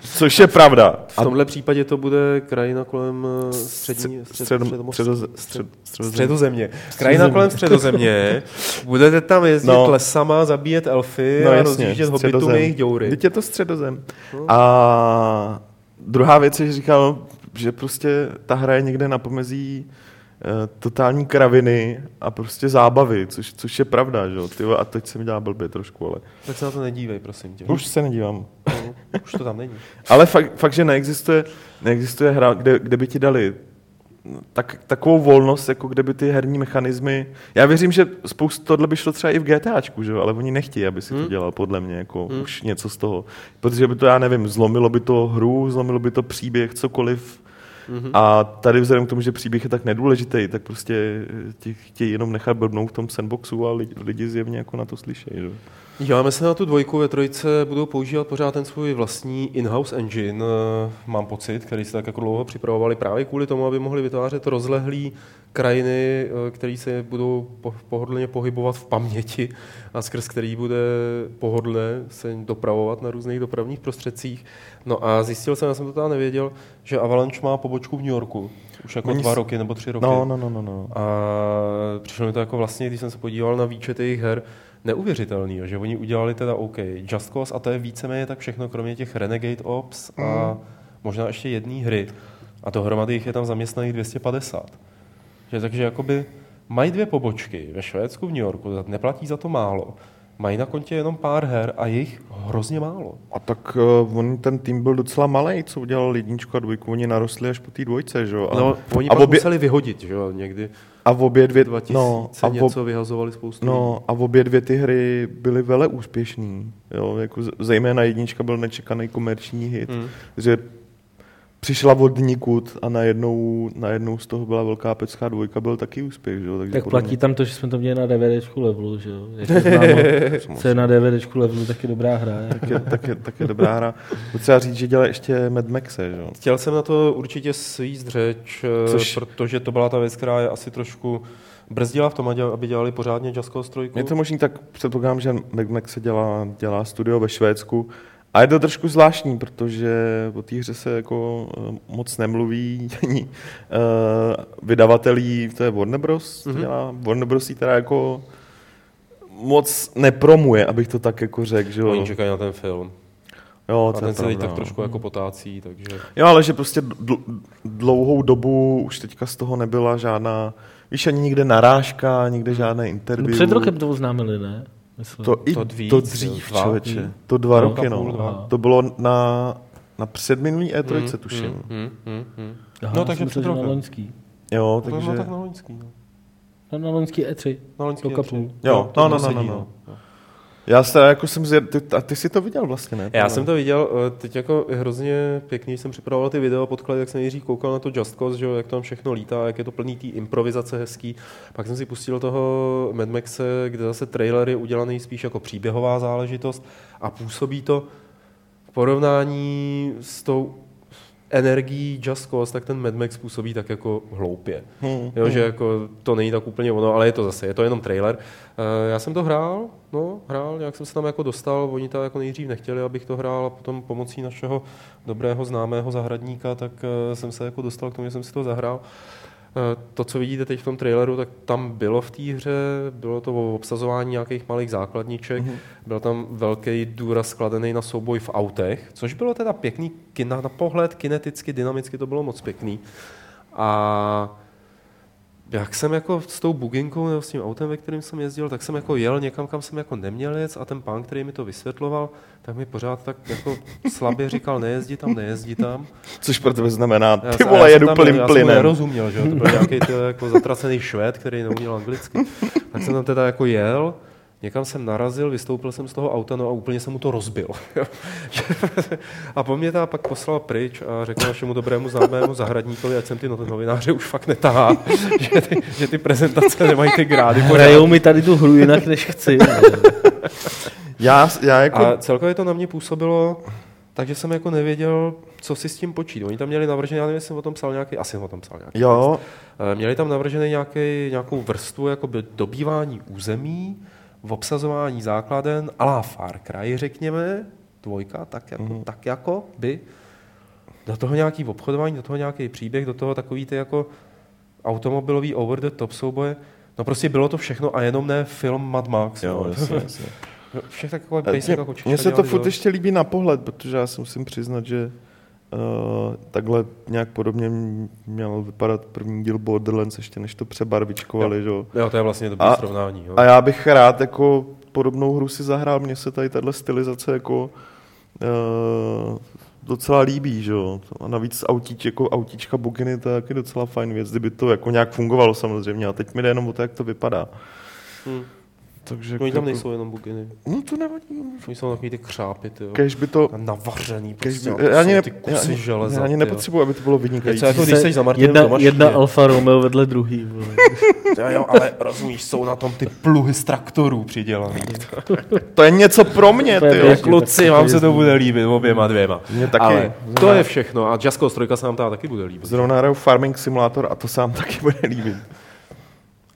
Což je pravda. V tomhle případě to bude krajina kolem střední, střed, střed, středozemě. Krajina kolem středozemě. Budete tam jezdit No. lesama, zabíjet elfy No a rozjíždět středozem. jejich děury. Teď je to středozem. A druhá věc že říkal, že prostě ta hra je někde na pomezí totální kraviny a prostě zábavy, což, což je pravda, že jo. A teď se mi dělá blbě trošku, ale Tak se na to nedívej, prosím tě. už se nedívám. No, Už to tam není. Ale fakt, fakt že neexistuje, neexistuje hra, kde, kde by ti dali tak, takovou volnost, jako kde by ty herní mechanismy... Já věřím, že spoustu tohle by šlo třeba i v GTAčku, že ale oni nechtějí, aby si to Hmm. dělal, podle mě, jako už něco z toho. Protože by to, já nevím, zlomilo by to hru, zlomilo by to příběh, cokoliv. Mhm. A tady vzhledem k tomu, že příběh je tak nedůležitý, tak prostě ti chtějí jenom nechat blbnout v tom sandboxu a lidi, lidi zjevně jako na to slyšejí. Já myslím, na tu dvojku ve trojce budou používat pořád ten svůj vlastní in-house engine, eh, mám pocit, který se tak jako dlouho připravovali právě kvůli tomu, aby mohli vytvářet rozlehlý krajiny, eh, které se budou po- pohodlně pohybovat v paměti a skrz který bude pohodlné se dopravovat na různých dopravních prostředcích. No a zjistil jsem, já jsem to teda nevěděl, že Avalanche má pobočku v New Yorku. Už jako Oni dva roky nebo tři roky. No, no, no, no, no. A přišlo mi to jako vlastně, když jsem se podíval na výčet jejich her, neuvěřitelný, že oni udělali teda OK, Just Cause a to je víceméně tak všechno, kromě těch Renegade Ops a možná ještě jedné hry. A dohromady jich je tam zaměstnaných 250. Že, takže jakoby mají dvě pobočky ve Švédsku, v New Yorku, neplatí za to málo. Mají na kontě jenom pár her a je jich hrozně málo. A tak uh, on, ten tým byl docela malý, co udělal jedničku a dvojku, oni narostli až po té dvojce, že jo? A, No, oni a, pak obě, museli vyhodit, že jo, někdy a v obě dvě, 2000 no, a v, něco vyhazovali spoustu. no, a v obě dvě ty hry byly vele úspěšný, jo? Jako zejména jednička byl nečekaný komerční hit, Hmm. že přišla od nikud a najednou, najednou z toho byla velká pecká dvojka, byl taky úspěch, že jo? Takže Tak platí tam to, že jsme to měli na DVDčku levelu, že jo? Jak známo, co je na DVDčku levelu, tak je dobrá hra. mě tak je, tak, je, tak je dobrá hra. Potřeba říct, že dělá ještě Mad Maxe, že jo? Chtěl jsem na to určitě svíst řeč, Což- Což... protože to byla ta věc, která je asi trošku brzdila v tom, aby dělali pořádně Just Cause 3. Je to možný, tak předpokládám, že Mad Max se dělá, dělá studio ve Švédsku. A je to trošku zvláštní, protože o té hře se jako eh, moc nemluví, ani uh, vydavatelí, to je Warner Bros. Mm-hmm. dělá. Warner Bros. teda jako moc nepromuje, abych to tak jako řekl, že jo. Oni čekají na ten film. Jo, A ten se teď tak no. trošku jako potácí, takže... Jo, ale že prostě dl- dlouhou dobu už teďka z toho nebyla žádná, víš, ani nikde narážka, nikde žádné No, interview. před rokem to oznámili, ne? Myslím. To, i To to, víc, to dřív, dva. člověče. Hmm. To dva No, roky, no. dva. To bylo na, na předminulý E3, tuším. Hmm, hmm, hmm, hmm. Aha, no, takže před že na rokem. loňský. Jo, To takže... bylo tak na loňský, no. Na, na loňský E3. Na loňský Roka E3. půl. Jo, to no, no, sedí, no, no, no. Já se jako jsem zjed... ty, a ty jsi to viděl vlastně, ne? Já jsem to viděl, eh, teď jako hrozně pěkný, jsem připravoval ty video podklady, jak jsem nejdřív koukal na to Just Cause, že jo, jak tam všechno lítá, jak je to plný té improvizace hezký. Pak jsem si pustil toho Mad Maxe, kde zase trailer je udělaný spíš jako příběhová záležitost a působí to v porovnání s tou energií Just Cause, tak ten Mad Max působí tak jako hloupě. Hmm. Jo, že jako to není tak úplně ono, ale je to zase, je to jenom trailer. Eh, Já jsem to hrál, no, hrál, nějak jsem se tam jako dostal, oni to jako nejdřív nechtěli, abych to hrál a potom pomocí našeho dobrého známého zahradníka, tak eh, jsem se jako dostal k tomu, že jsem si to zahrál. To, co vidíte teď v tom traileru, tak tam bylo v té hře, bylo to o obsazování nějakých malých základniček, mm-hmm. byl tam velký důraz skladený na souboj v autech, což bylo teda pěkný, na pohled kineticky, dynamicky to bylo moc pěkný. A jak jsem jako s tou buginkou nebo s tím autem, ve kterým jsem jezdil, tak jsem jako jel někam, kam jsem jako neměl jet a ten pán, který mi to vysvětloval, tak mi pořád tak jako slabě říkal, nejezdí tam, nejezdí tam. Což pro tebe znamená, ty vole, já jedu tam- plným Já jsem plynem. nerozuměl, že jo, to byl nějaký jako zatracený švéd, který neuměl anglicky. Tak jsem tam teda jako jel, někam jsem narazil, vystoupil jsem z toho auta, no a úplně jsem mu to rozbil. a po mě teda pak poslal pryč a řekl našemu dobrému známému zahradníkovi, ať jsem ty no- novináře už fakt netahá, že ty, že ty prezentace nemají ty grády. Hrajou mi tady tu hru jinak, než chci. Já, já jako... A celkově to na mě působilo, takže jsem jako nevěděl, co si s tím počít. Oni tam měli navržený, já nevím, jestli jsem o tom psal nějaký, asi jsem o tom psal nějaký Jo, Eh, Měli tam navržený nějaký, nějakou vrstvu jakoby dobývání území, obsazování základen, a la Far Cry, řekněme, dvojka, tak jako, mm. tak jako by. Do toho nějaký obchodování, do toho nějaký příběh, do toho takový ty jako automobilový over the top souboje. No prostě bylo to všechno a jenom ne film Mad Max. jo, no. jasně, jasně. Všech takové basic jako mně se to furt ještě líbí na pohled, protože já si musím přiznat, že uh, takhle nějak podobně měl vypadat první díl Borderlands, ještě než to přebarvičkovali, že jo. Jo, to je vlastně dobrý A- srovnání. Jo. A já bych rád jako podobnou hru si zahrál, mně se tady tahle stylizace jako uh, docela líbí, že jo. A navíc autíč, jako autíčka Buginy, to je taky docela fajn věc, kdyby to jako nějak fungovalo samozřejmě. A teď mi jde jenom o to, jak to vypadá. Hm. Takže Oni tam jako- nejsou jenom buginy. No to nevadí. Oni jsou takový ty křápy, ty jo. Kež by to... A navařený, Kež prostě, by, a já ani, ne, ty já, kusy ani- železa. já ani jo. nepotřebuji, aby to bylo vynikající. Jako když jsi za Martinem jedna, doma jedna. Alfa Romeo vedle druhý. vole. Jo, jo, ale rozumíš, jsou na tom ty pluhy z traktorů přidělaný. To je něco pro mě, To je ty. běžný. Kluci, vám se to bude líbit oběma dvěma. Mně taky. Ale to je všechno a Just Cause 3 se nám teda taky bude líbit. Zrovna hraju Farming Simulator a to se vám taky bude líbit.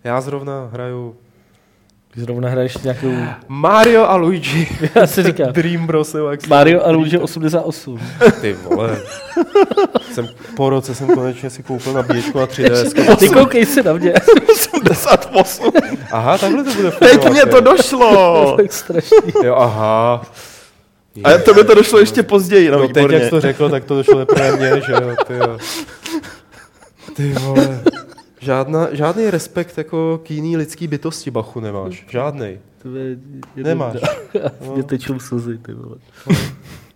Já zrovna hraju Zrovna hraješ nějakou... Mario a Luigi. Já si říkám, Dream Bros. jak se- Mario a Luigi 88. Ty vole. jsem, po roce jsem konečně si koupil nabíječku a 3DS. Ty koukej se na mě. 88. Aha, takhle to bude Teď fungovat, mě to došlo. tak strašný. Jo, aha. A to by to došlo ještě později, no, No teď, jak jsi to řekl, tak to došlo teprve mně, že jo, ty jo. Ty vole. Žádná, žádný respekt jako k jiný lidský bytosti, Bachu, nemáš. Žádný. To je jeden- Nemáš. Mě tečou slzy, ty vole.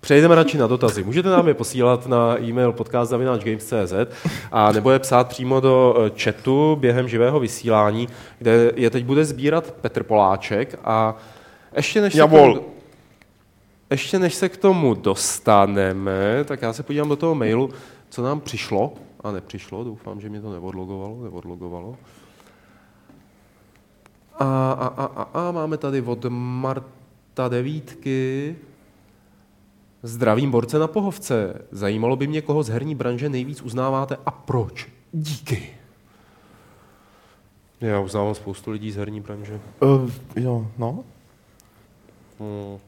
Přejdeme radši na dotazy. Můžete nám je posílat na e-mail podcast.games.cz a nebo je psát přímo do eh, chatu během živého vysílání, kde je teď bude sbírat Petr Poláček a ještě než, se k tomu, ještě než se k tomu dostaneme, tak já se podívám do toho mailu, co nám přišlo a nepřišlo. Doufám, že mě to neodlogovalo. neodlogovalo. A, a, a, a, a máme tady od Marta Devítky. Zdravím borce na pohovce. Zajímalo by mě, koho z herní branže nejvíc uznáváte a proč. Díky. Já uznávám spoustu lidí z herní branže. Uh, jo, no. Hmm.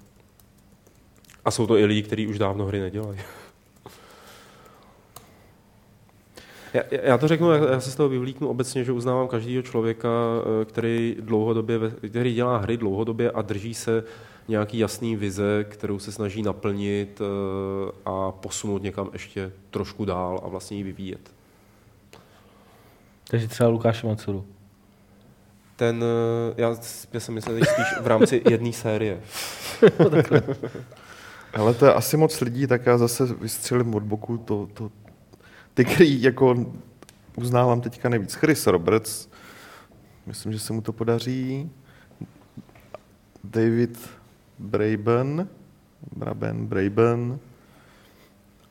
A jsou to i lidi, kteří už dávno hry nedělají. Já, já to řeknu, já já se z toho vyvlíknu obecně, že uznávám každého člověka, eh, který, dlouhodobě, ve- který dělá hry dlouhodobě a drží se nějaký jasný vize, kterou se snaží naplnit eh, a posunout někam ještě trošku dál a vlastně ji vyvíjet. Takže třeba Lukáš Macuru. Ten, eh, já, já jsem myslel spíš v rámci jedné série. Ale to je asi moc lidí, tak já zase vystřelím od boku to, to, ty, který jako uznávám teďka nejvíc. Chris Roberts, myslím, že se mu to podaří. David Braben, Braben, Braben.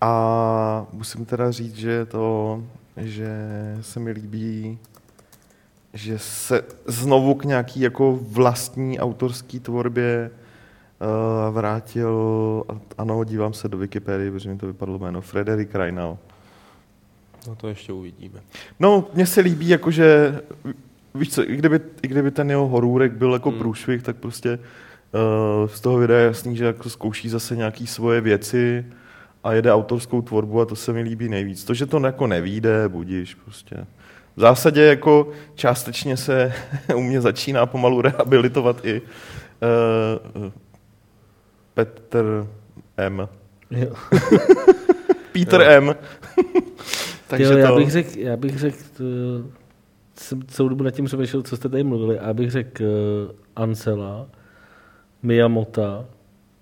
A musím teda říct, že to, že se mi líbí, že se znovu k nějaký jako vlastní autorský tvorbě uh, vrátil, ano, dívám se do Wikipedie, protože mi to vypadlo jméno, Frederik Reinal. No to ještě uvidíme. No, mně se líbí, jakože, víš co, i kdyby, i kdyby ten jeho horůrek byl jako Hmm. průšvih, tak prostě uh, z toho videa je jasný, že jako zkouší zase nějaký svoje věci a jede autorskou tvorbu a to se mi líbí nejvíc. To, že to jako nevíde, budíš prostě. V zásadě jako částečně se u mě začíná pomalu rehabilitovat i uh, Petr M. Jo. Peter Jo. M. Takže jo, já to... bych řekl, já bych řekl, to, jsem celou dobu nad tím přemýšlel, co jste tady mluvili, a abych řekl uh, Ancela, Miyamota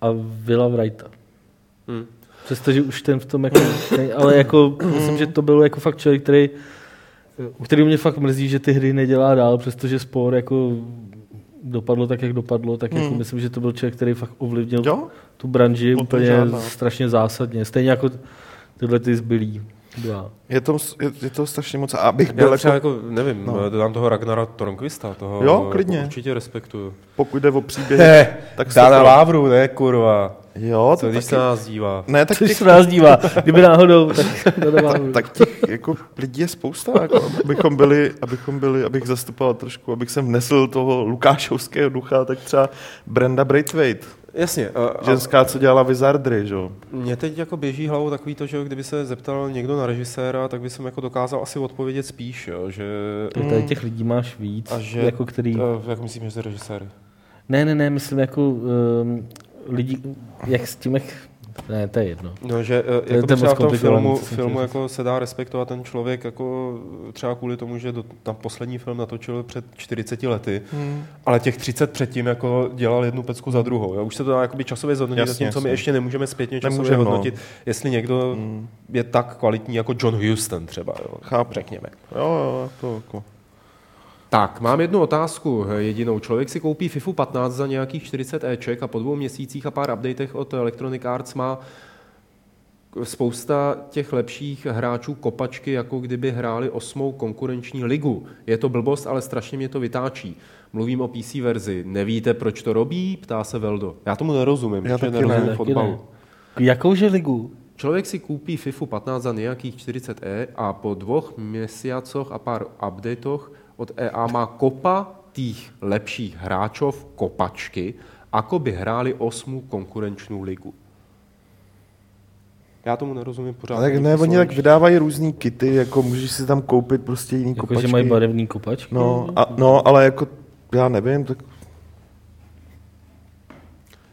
a Villa Wrighta. Hmm. Přestože už ten v tom jako, ne, ale jako, myslím, že to byl jako fakt člověk, který, u který mě fakt mrzí, že ty hry nedělá dál, přestože spor jako dopadlo tak, jak dopadlo, tak jako Hmm. myslím, že to byl člověk, který fakt ovlivnil Jo? tu branži úplně žádná. strašně zásadně. Stejně jako tyhle ty zbylí dva. Je to, je, je to strašně moc. A abych Já byl třeba jako, jako, nevím, No. dodám toho Ragnara Tornquista, toho Jo, klidně. určitě respektuju. pokud jde o příběh, tak se Dá na Vávru, ne, kurva. Jo, Co to když taky, se nás dívá? ne, tak Což těch, se nás dívá. Kdyby náhodou, tak nemá. tak těch jako lidí je spousta, jako, abychom byli, abychom byli, abych zastupoval trošku, abych sem vnesl toho lukášovského ducha, tak třeba Brenda Braithwaite, Jasně. A, a ženská, co dělala Wizardry, že jo. mě teď jako běží hlavou takový to, že kdyby se zeptal někdo na režiséra, tak by jsem jako dokázal asi odpovědět spíš, jo, že... Tak tady těch lidí máš víc, A že, jako který... Uh, jak myslím, že jsi režisér? Ne, ne, ne, myslím jako um, lidi, jak s tím, jak... Ne, to je jedno. No, že uh, to je jako moc třeba v tom filmu, co filmu jako se dá respektovat ten člověk jako třeba kvůli tomu, že do, tam poslední film natočil před 40 lety, Hmm. ale těch 30 předtím jako dělal jednu pecku za druhou. Jo? Už se to dá jakoby časově zhodnotit, Jasně, zatímco my jasně. ještě nemůžeme zpětně časově Nemůžeme, no. hodnotit, jestli někdo Hmm. je tak kvalitní jako John Huston třeba. Jo? Chápu. Řekněme. Jo, jo, to jako... Tak, mám jednu otázku jedinou. Člověk si koupí FIFU 15 za nějakých 40 Eček a po dvou měsících a pár updatech od Electronic Arts má spousta těch lepších hráčů kopačky, jako kdyby hráli osmou konkurenční ligu. Je to blbost, ale strašně mě to vytáčí. Mluvím o PC verzi. Nevíte, proč to robí? Ptá se Veldo. Já tomu nerozumím, Já taky ne, nerozumím taky fotbalu. ne. Jakouže ligu? Člověk si koupí FIFU 15 za nějakých 40E a po dvoch měsícoch a pár updatech od EA má kopa tých lepších hráčov kopačky, ako by hráli osmou konkurenčnou ligu. Já tomu nerozumím pořád. Ale tak ne, oni tak vydávají různý kity, jako můžeš si tam koupit prostě jiný Jako, kopačky. že mají barevný kopačky? No, a, no, ale jako, já nevím, tak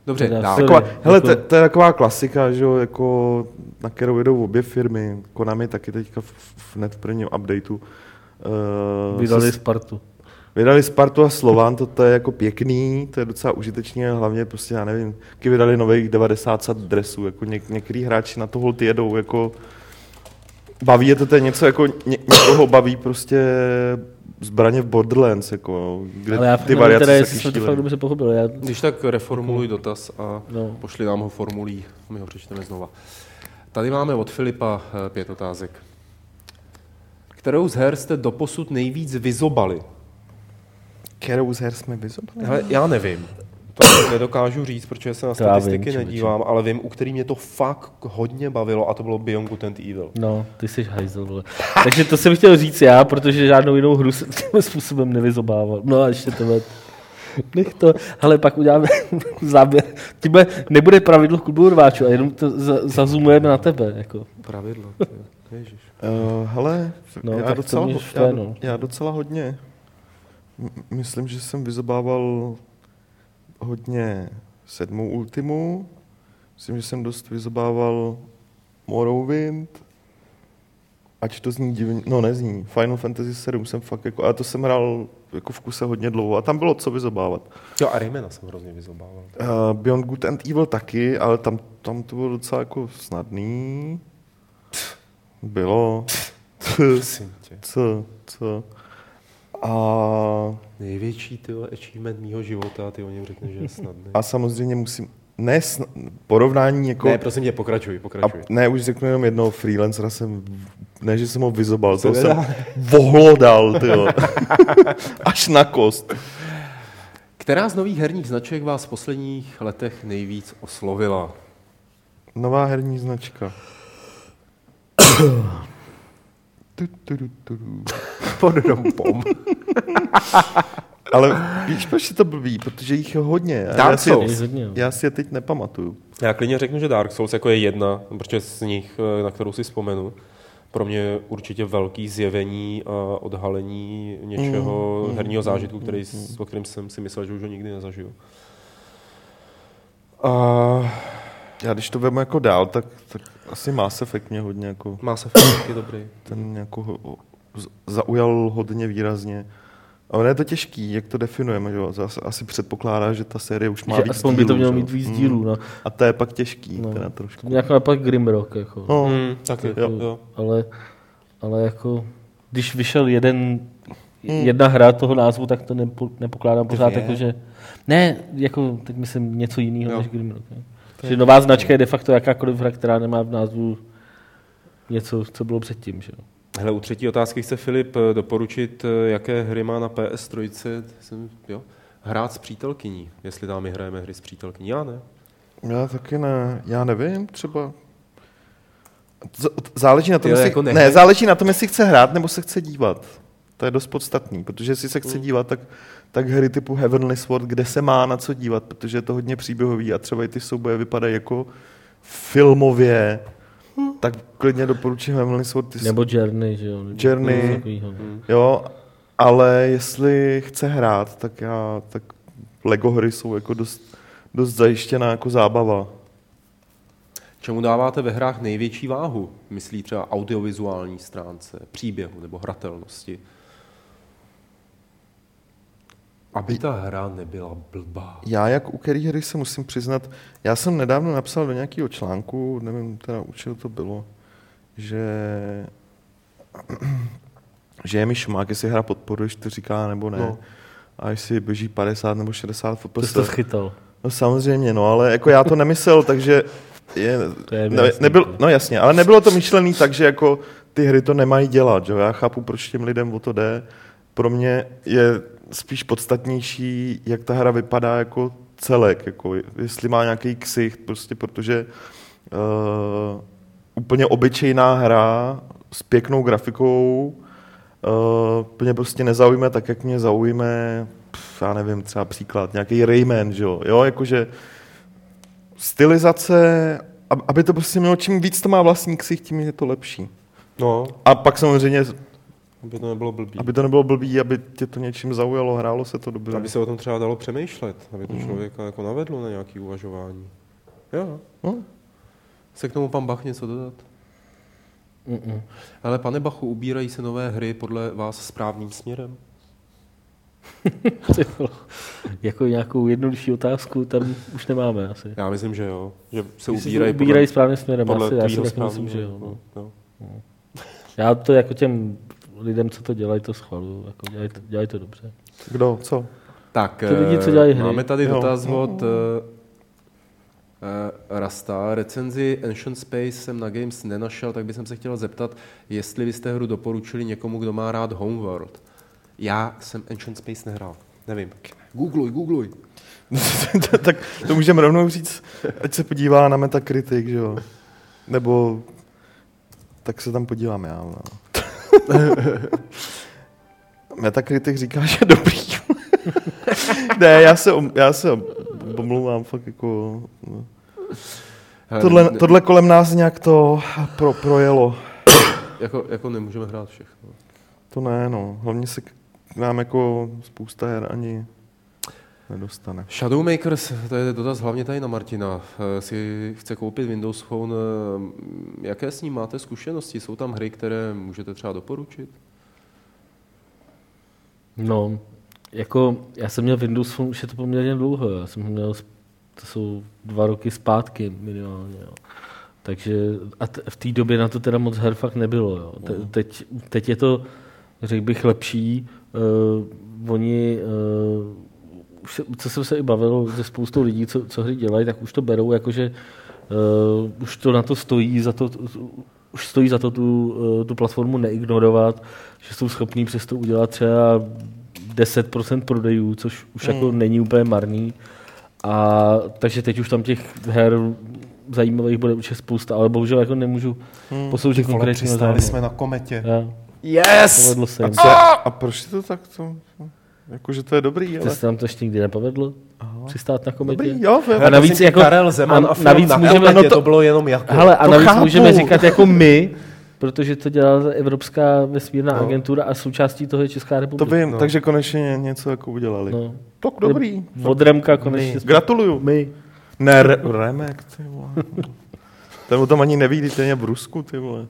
Dobře, dál. Taková, hele, jako- to, to je taková klasika, že jo, jako, na kterou jedou obě firmy. Konami taky teďka v, v, hned v prvním updateu. Uh, Vydali Spartu. vydali Spartu a Slovan, to, to je jako pěkný, to je docela užitečný, a hlavně prostě, já nevím, taky vydali nových 90 sad dresů, jako něk, některý hráči na to hold jedou, jako baví je to, to je něco, jako ně, někoho baví prostě zbraně v Borderlands, jako, kde Ale já ty variace teda, se jestli jsme to šílený. fakt dobře pochopili. Já, Když tak reformuluj dotaz a no. pošli nám ho formulí a my ho přečteme znova. Tady máme od Filipa eh, pět otázek. Kterou z her jste doposud nejvíc vyzobali? Kterou z her jsme vyzobali? Hele, já nevím. To nedokážu říct, protože se na To já vím, statistiky člověče. nedívám, ale vím, u který mě to fakt hodně bavilo a to bylo Beyond Good and Evil. No, ty jsi hajzl, vole. Takže to jsem chtěl říct já, protože žádnou jinou hru se tímhle způsobem nevyzobával. No a ještě tohle. Nech to, ale pak uděláme záběr. Tímhle nebude pravidlo klubu rváčů a jenom to za, zazumujeme na tebe. Jako. Pravidlo. Ježiš. Uh, hele, No, no, já, docela, ho- štve, já, no. já docela hodně. Myslím, že jsem vyzobával hodně sedmou ultimu. Myslím, že jsem dost vyzobával Morrowind. Ať to zní divně, no nezní. Final Fantasy 7 jsem fakt jako, a to jsem hrál jako v kuse hodně dlouho a tam bylo co vyzobávat. Jo, a Raymana jsem hrozně vyzobával. Uh, Beyond Good and Evil taky, ale tam, tam to bylo docela jako snadný. Bylo. Co, co? A, Největší tyhle achievement mýho života, ty o něm řekneš, že je snadný. a samozřejmě musím, ne sna, porovnání jako, Ne, prosím tě, pokračuj, a, pokračuj. ne, už řeknu jenom jednoho freelancera jsem, ne, že jsem ho vyzobal, to jsem vohlodal, tyjo. Až na kost. Která z nových herních značek vás v posledních letech nejvíc oslovila? Nová herní značka. Tu, tu, tu, tu. Podrompom. Ale víš, proč je to blbý? Protože jich je hodně. Já, Dark já, si, Souls. Hodně, jo. já si je teď nepamatuju. Já klidně řeknu, že Dark Souls jako je jedna, protože z nich, eh, na kterou si vzpomenu, pro mě určitě velký zjevení a odhalení něčeho Mm, herního mm, zážitku, mm, který, mm. s- o kterém jsem si myslel, že už ho nikdy nezažiju. A Já když to vemu jako dál, tak, tak asi Mass Effect mě hodně jako, má se taky dobrý. ten jako ho- zaujal hodně výrazně. A ono je to těžký, jak to definujeme, že jo? Zase asi předpokládá, že ta série už má Že víc aspoň by to dílů, mělo mít víc Mm. dílů, no. A to je pak těžký, No. teda trošku. Nějak napak Grimrock, jako. No, Hmm, taky, Jo. jo. jo. Ale, ale jako, když vyšel jeden, Hmm. jedna hra toho názvu, tak to nepo, nepokládám pořád jako, že... Ne, jako teď myslím něco jiného než Grimrock. Ne? Že nová značka je de facto jakákoliv hra, která nemá v názvu něco, co bylo předtím. Že? jo. Hele, u třetí otázky chce Filip eh, doporučit, eh, jaké hry má na PS3. Jsem, jo? Hrát s přítelkyní, jestli tam my hrajeme hry s přítelkyní. Já ne. Já taky ne, já nevím, třeba... Z- Záleží na tom, Jo, jestli, jako ne, záleží na tom, jestli chce hrát nebo se chce dívat. To je dost podstatný, protože jestli se chce Mm. dívat, tak, tak hry typu Heavenly Sword, kde se má na co dívat, protože je to hodně příběhový a třeba i ty souboje vypadají jako filmově, tak klidně doporučím Heavenly Sword. Ty Nebo Journey, že jo? Nebo Journey. Hmm. Jo, ale jestli chce hrát, tak já, tak Lego hry jsou jako dost, dost zajištěná jako zábava. Čemu dáváte ve hrách největší váhu? Myslí třeba audiovizuální stránce, příběhu nebo hratelnosti? Aby ta hra nebyla blbá. Já jak u který hry se musím přiznat, já jsem nedávno napsal do nějakého článku, nevím teda u čeho to bylo, že, že je mi šumák, jestli hra podporuješ, to říká nebo ne. No. A jestli běží 50 nebo 60 To jsi FPS. to schytal. No samozřejmě, no, ale jako já to nemyslel, takže je, To je ne, jasný, nebyl, no jasně, ale nebylo to myšlený tak, že jako ty hry to nemají dělat, že jo? já chápu, proč těm lidem o to jde. Pro mě je spíš podstatnější, jak ta hra vypadá jako celek, jako jestli má nějaký ksicht, prostě protože uh, úplně obyčejná hra s pěknou grafikou uh, mě prostě nezaujme tak, jak mě zaujme, pf, já nevím, třeba příklad, nějaký Rayman, že jo, jo, jakože stylizace, ab- aby to prostě mělo, čím víc to má vlastní ksicht, tím je to lepší. No, A pak samozřejmě, aby to nebylo blbý. aby to nebylo blbý, aby tě to něčím zaujalo, hrálo se to dobře. Aby se o tom třeba dalo přemýšlet, aby to člověka jako navedlo na nějaké uvažování. Jo. No. Se k tomu pan Bach něco dodat? Mm-mm. Ale pane Bachu, ubírají se nové hry podle vás správným směrem? Jako nějakou jednodušší otázku tam už nemáme asi. Já myslím, že jo. Že se ubírají ubírají správným směrem. podle Asi, já si myslím, že jo. No. no. Já to jako těm lidem, co to dělají, to schvaluju. Jako dělají, to, dělají to dobře. Kdo, co? Tak, Ty lidi, co eh, dělají hry. máme tady Jo. dotaz od eh, eh, Rasta. Recenzi Ancient Space jsem na Games nenašel, tak bych se chtěl zeptat, jestli byste hru doporučili někomu, kdo má rád Homeworld. Já jsem Ancient Space nehrál. Nevím. Googluj, googluj. tak to můžeme rovnou říct, ať se podívá na Metacritic, že jo. Nebo tak se tam podívám já. No. Metacritic říká, že dobrý. ne, já se, já se omlouvám, fakt jako... No. Tohle, tohle kolem nás nějak to pro, projelo. Jako, jako nemůžeme hrát všechno. To ne, no. Hlavně se k nám jako spousta her ani nedostane. Shadowmakers, to je dotaz hlavně tady na Martina, Eh, si chce koupit Windows Phone. eh, Jaké s ním máte zkušenosti? Jsou tam hry, které můžete třeba doporučit? No, jako já jsem měl Windows Phone, už je to poměrně dlouho, já jsem ho měl, to jsou dva roky zpátky minimálně, jo. Takže a t- v té době na to teda moc her fakt nebylo, jo. Te- teď, teď je to, řekl bych, lepší. Uh, oni, uh, už se, co jsem se i bavil se spoustou lidí, co, co hry dělají, tak už to berou, jakože uh, už to na to stojí, za to, už stojí za to tu, uh, tu platformu neignorovat, že jsou schopní přesto udělat třeba 10% prodejů, což už Hmm. jako není úplně marný. A takže teď už tam těch her zajímavých bude určitě spousta, ale bohužel jako nemůžu Hmm. posloužit Vole, konkrétního přistáli jsme na kometě. Yes! povedlo se A, co, a proč je to tak? To, jakože to je dobrý, Ty ale... se nám to ještě nikdy nepovedlo? Přistát na kometě? Dobrý, jo, A navíc jako- Karel Zeman a a, navíc na můžeme- no to- to bylo jenom jako. Hele, a navíc chápu. můžeme říkat jako my, protože to dělá Evropská vesmírná No. agentura a součástí toho je Česká To republika. vím, No. takže konečně něco jako udělali. No. Tak dobrý. Od Remka konečně. jsme- Gratuluju. My. Ne, re, Remek, ty vole. Ten o tom ani neví, když ten je v Rusku, ty vole.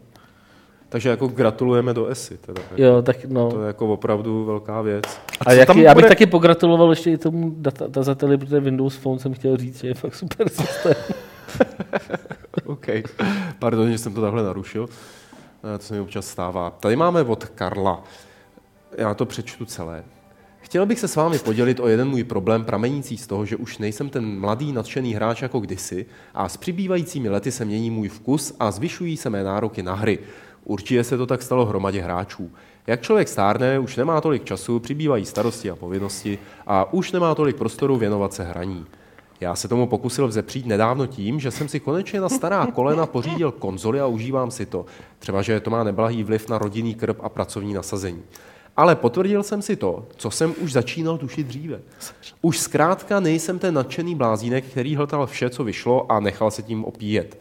Takže jako gratulujeme do ESI. Teda. Jo, tak no. To je jako opravdu velká věc. A, co jaký, já bych bude- taky pogratuloval ještě i tomu data, dazateli, protože Windows Phone jsem chtěl říct, že je fakt super systém. OK. Pardon, že jsem to takhle narušil. Eh, To se mi občas stává. Tady máme od Karla. Já to přečtu celé. Chtěl bych se s vámi podělit o jeden můj problém pramenící z toho, že už nejsem ten mladý nadšený hráč jako kdysi a s přibývajícími lety se mění můj vkus a zvyšují se mé nároky na hry. Určitě se to tak stalo hromadě hráčů. Jak člověk stárne, už nemá tolik času, přibývají starosti a povinnosti a už nemá tolik prostoru věnovat se hraní. Já se tomu pokusil vzepřít nedávno tím, že jsem si konečně na stará kolena pořídil konzoli a užívám si to. Třeba, že to má neblahý vliv na rodinný krb a pracovní nasazení. Ale potvrdil jsem si to, co jsem už začínal tušit dříve. Už zkrátka nejsem ten nadšený blázínek, který hltal vše, co vyšlo a nechal se tím opíjet.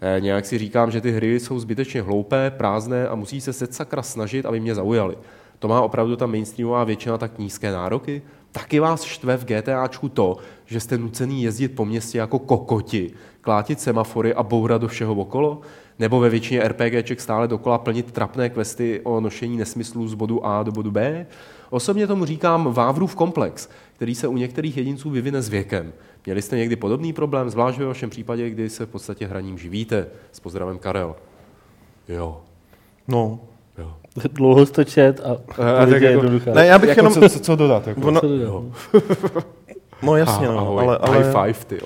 Eh, Nějak si říkám, že ty hry jsou zbytečně hloupé, prázdné a musí se set sakra snažit, aby mě zaujaly. To má opravdu ta mainstreamová většina tak nízké nároky? Taky vás štve v GTAčku to, že jste nucený jezdit po městě jako kokoti, klátit semafory a bourat do všeho okolo? Nebo ve většině RPGček stále dokola plnit trapné questy o nošení nesmyslů z bodu A do bodu B? Osobně tomu říkám Vávrův komplex, který se u některých jedinců vyvine s věkem. Měli jste někdy podobný problém, zvlášť ve vašem případě, kdy se v podstatě hraním živíte? S pozdravem Karel. Jo. No. jo. Dlouho jsi to čet a, a a tak je jako-. Ne, já bych Jako jenom... co, co, co dodat? Jako? Ono, Co to dělá? Jo. no jasně, Ah, no, ahoj. ale, ale, High five, ty.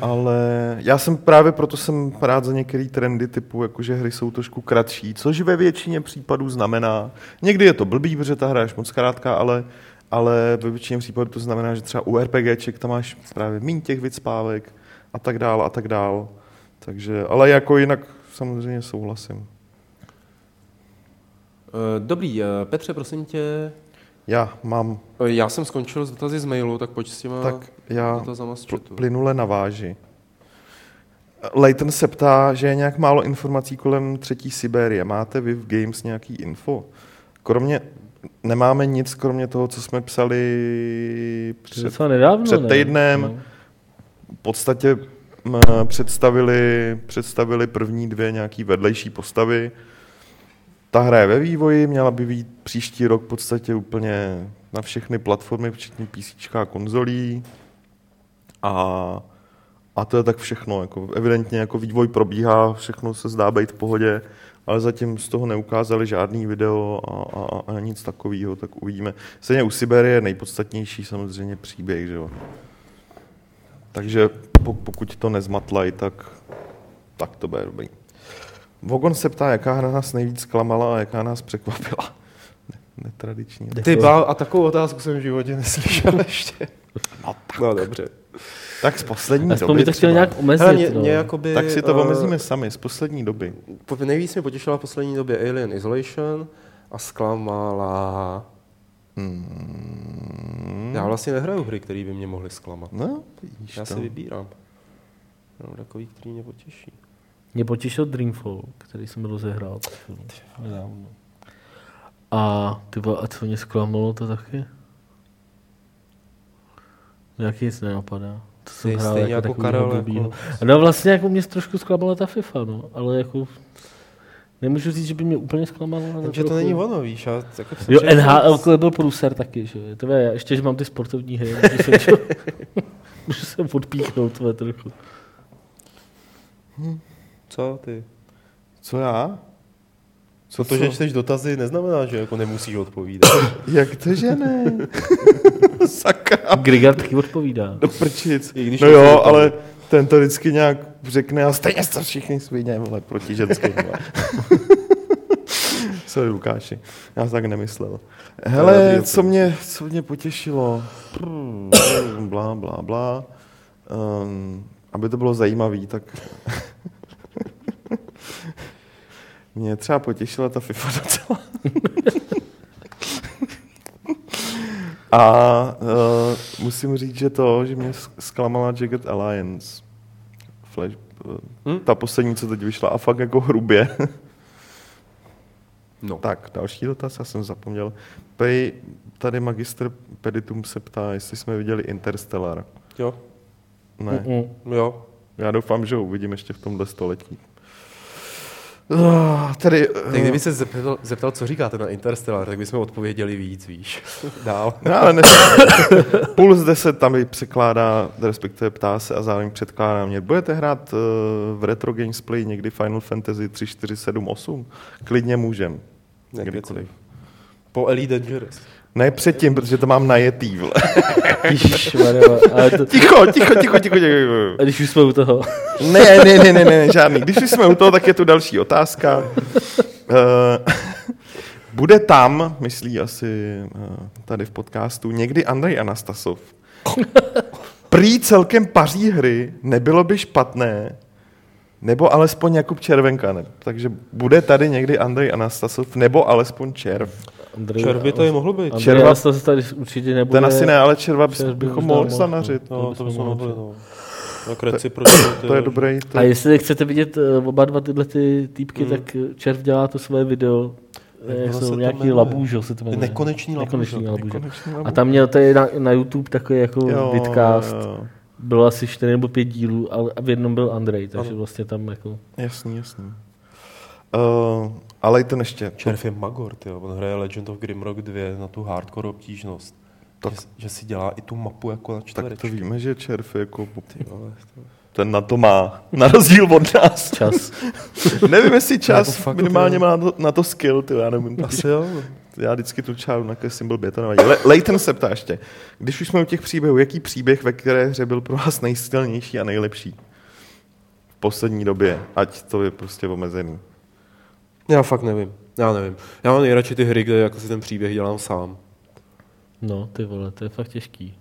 ale já jsem právě proto jsem rád za některé trendy typu, jakože hry jsou trošku kratší, což ve většině případů znamená, někdy je to blbý, protože ta hra je moc krátká, ale, ale ve většině případů to znamená, že třeba u RPGček tam máš právě méně těch vycpávek a tak dál a tak dál. Takže, ale jako jinak samozřejmě souhlasím. Eh, Dobrý, eh, Petře, prosím tě, Já mám, eh, já jsem skončil s dotazy z mailu, tak pojď s těma tak já dotazama z chatu. plynule naváži. Leighton se ptá, že je nějak málo informací kolem třetí Sibérie. Máte vy v Games nějaký info? Kromě, nemáme nic, kromě toho, co jsme psali před, nedávno, před ne? týdnem. No. v podstatě představili, představili první dvě nějaký vedlejší postavy. Ta hra je ve vývoji, měla by být příští rok v podstatě úplně na všechny platformy, včetně PC a konzolí. A, a to je tak všechno. Jako evidentně jako vývoj probíhá, všechno se zdá být v pohodě, ale zatím z toho neukázali žádný video a, a, a nic takového, tak uvidíme. Stejně u Siberie je nejpodstatnější samozřejmě příběh, že jo. Takže po- pokud to nezmatlají, tak, tak to bude dobrý. Vogon se ptá, jaká hra nás nejvíc klamala a jaká nás překvapila. Ne- Netradiční. Ty bá, a takovou otázku jsem v životě neslyšel ještě. No, no dobře. Tak z poslední Aspoň doby by to nějak omezit. Hele, mě, no. mě jakoby, Tak si to eh, omezíme sami, z poslední doby. po- Nejvíc mě potěšila v poslední době Alien Isolation a zklamala... Hmm. Já vlastně nehraju hry, které by mě mohly zklamat. No, Já to. si vybírám. Jenom takový, který mě potěší. Mě potěšil Dreamfall, který jsem rozehrál. nedávno. A ty a co mě zklamalo, to taky? Nějaký nic nenapadá. To jsem hrál stejně jako, jako Karel, blbýho. jako- No vlastně jako mě trošku zklamala ta FIFA, no. Ale jako... Nemůžu říct, že by mě úplně zklamalo. ale Takže to trochu- není ono, víš. Já, jako Jo, že- NHL to byl průser taky, že jo. To je, ještě, že mám ty sportovní hry, můžu se, čo, můžu se odpíchnout tvé trochu. Co ty? Co já? Co To, že čteš dotazy, neznamená, že jako nemusíš odpovídat. Jak to, že ne? Sakra. Grigar taky odpovídá. Do prčic. No jo, ale ten to vždycky nějak řekne a stejně jste všichni svině, vole, proti ženským. Sorry, Lukáši, já jsem tak nemyslel. Hele, dobrý. co mě, co mě potěšilo? Blá, blá, blá. Um, aby to bylo zajímavý, tak mě třeba potěšila ta FIFA docela. A uh, musím říct, že to, že mě zklamala Jagged Alliance. Flash, uh, Hm? ta poslední, co teď vyšla, a fakt jako hrubě. No. tak, další dotaz, já jsem zapomněl. Pej, tady magistr Peditum se ptá, jestli jsme viděli Interstellar. Jo, Ne, Mm-mm. jo. já doufám, že ho uvidím ještě v tomhle století. Uh, tedy, Tak kdyby se zeptal, zeptal, co říkáte na Interstellar, tak bychom odpověděli víc, víš. Dál. No, ale ne, Puls 10 tam i překládá, respektive ptá se a zároveň předkládá mě. Budete hrát uh, v Retro Games Play někdy Final Fantasy 3, 4, 7, 8? Klidně můžem. Kdykoliv. Po Elite Dangerous. Ne předtím, protože to mám najetý. Vle. Ale to, Ticho, ticho, ticho, ticho, ticho. a když už jsme u toho. Ne, ne, ne, ne, ne, žádný. Když už jsme u toho, tak je tu další otázka. Uh, bude tam, myslí asi uh, tady v podcastu, někdy Andrej Anastasov. Prý celkem paří hry nebylo by špatné, nebo alespoň Jakub Červenka. Ne? Takže bude tady někdy Andrej Anastasov, nebo alespoň Červ. Andrej, Červ by to i mohlo být. Andrej Červa- Anastas tady určitě nebude. Ten asi ne, ale Červa Červ by bychom možná mohli mohl, zanařit. No, to bychom mohli. no. Tak. To je dobrý. To A je... jestli chcete vidět uh, oba dva tyhle ty týpky, Hmm. tak eh, Červ dělá to své video. Jak Eh, se jsou to nějaký labůžo se to jmenuje. Nekonečný labůžo. Nekonečný labůžo. A tam měl tady na, na YouTube takový jako Jo, vidcast. jo, Bylo asi 4 nebo 5 dílů a v jednom byl Andrej, takže Ano. vlastně tam jako... Jasný, jasný. Uh, ale i ten ještě. Červ je Magor, tyjo. on hraje Legend of Grimrock 2 na tu hardcore obtížnost. Tak- Že, že, si dělá i tu mapu jako na Tak čtverečky. to víme, že červ je jako... Ty vole, to... Ten na to má. Na rozdíl od nás. Čas. Nevím, jestli Jako čas fakt, minimálně má na to, na to skill, ty, já nevím. Asi jo. Já vždycky tu čáru nakreslím blbě, to nevadí. Le- Leighton se ptá ještě, když už jsme u těch příběhů, jaký příběh ve které hře byl pro vás nejsilnější a nejlepší? V poslední době, ať to je prostě omezený. Já fakt nevím. Já nevím. Já mám nejradši ty hry, kde jako si ten příběh dělám sám. No, ty vole, to je fakt těžký.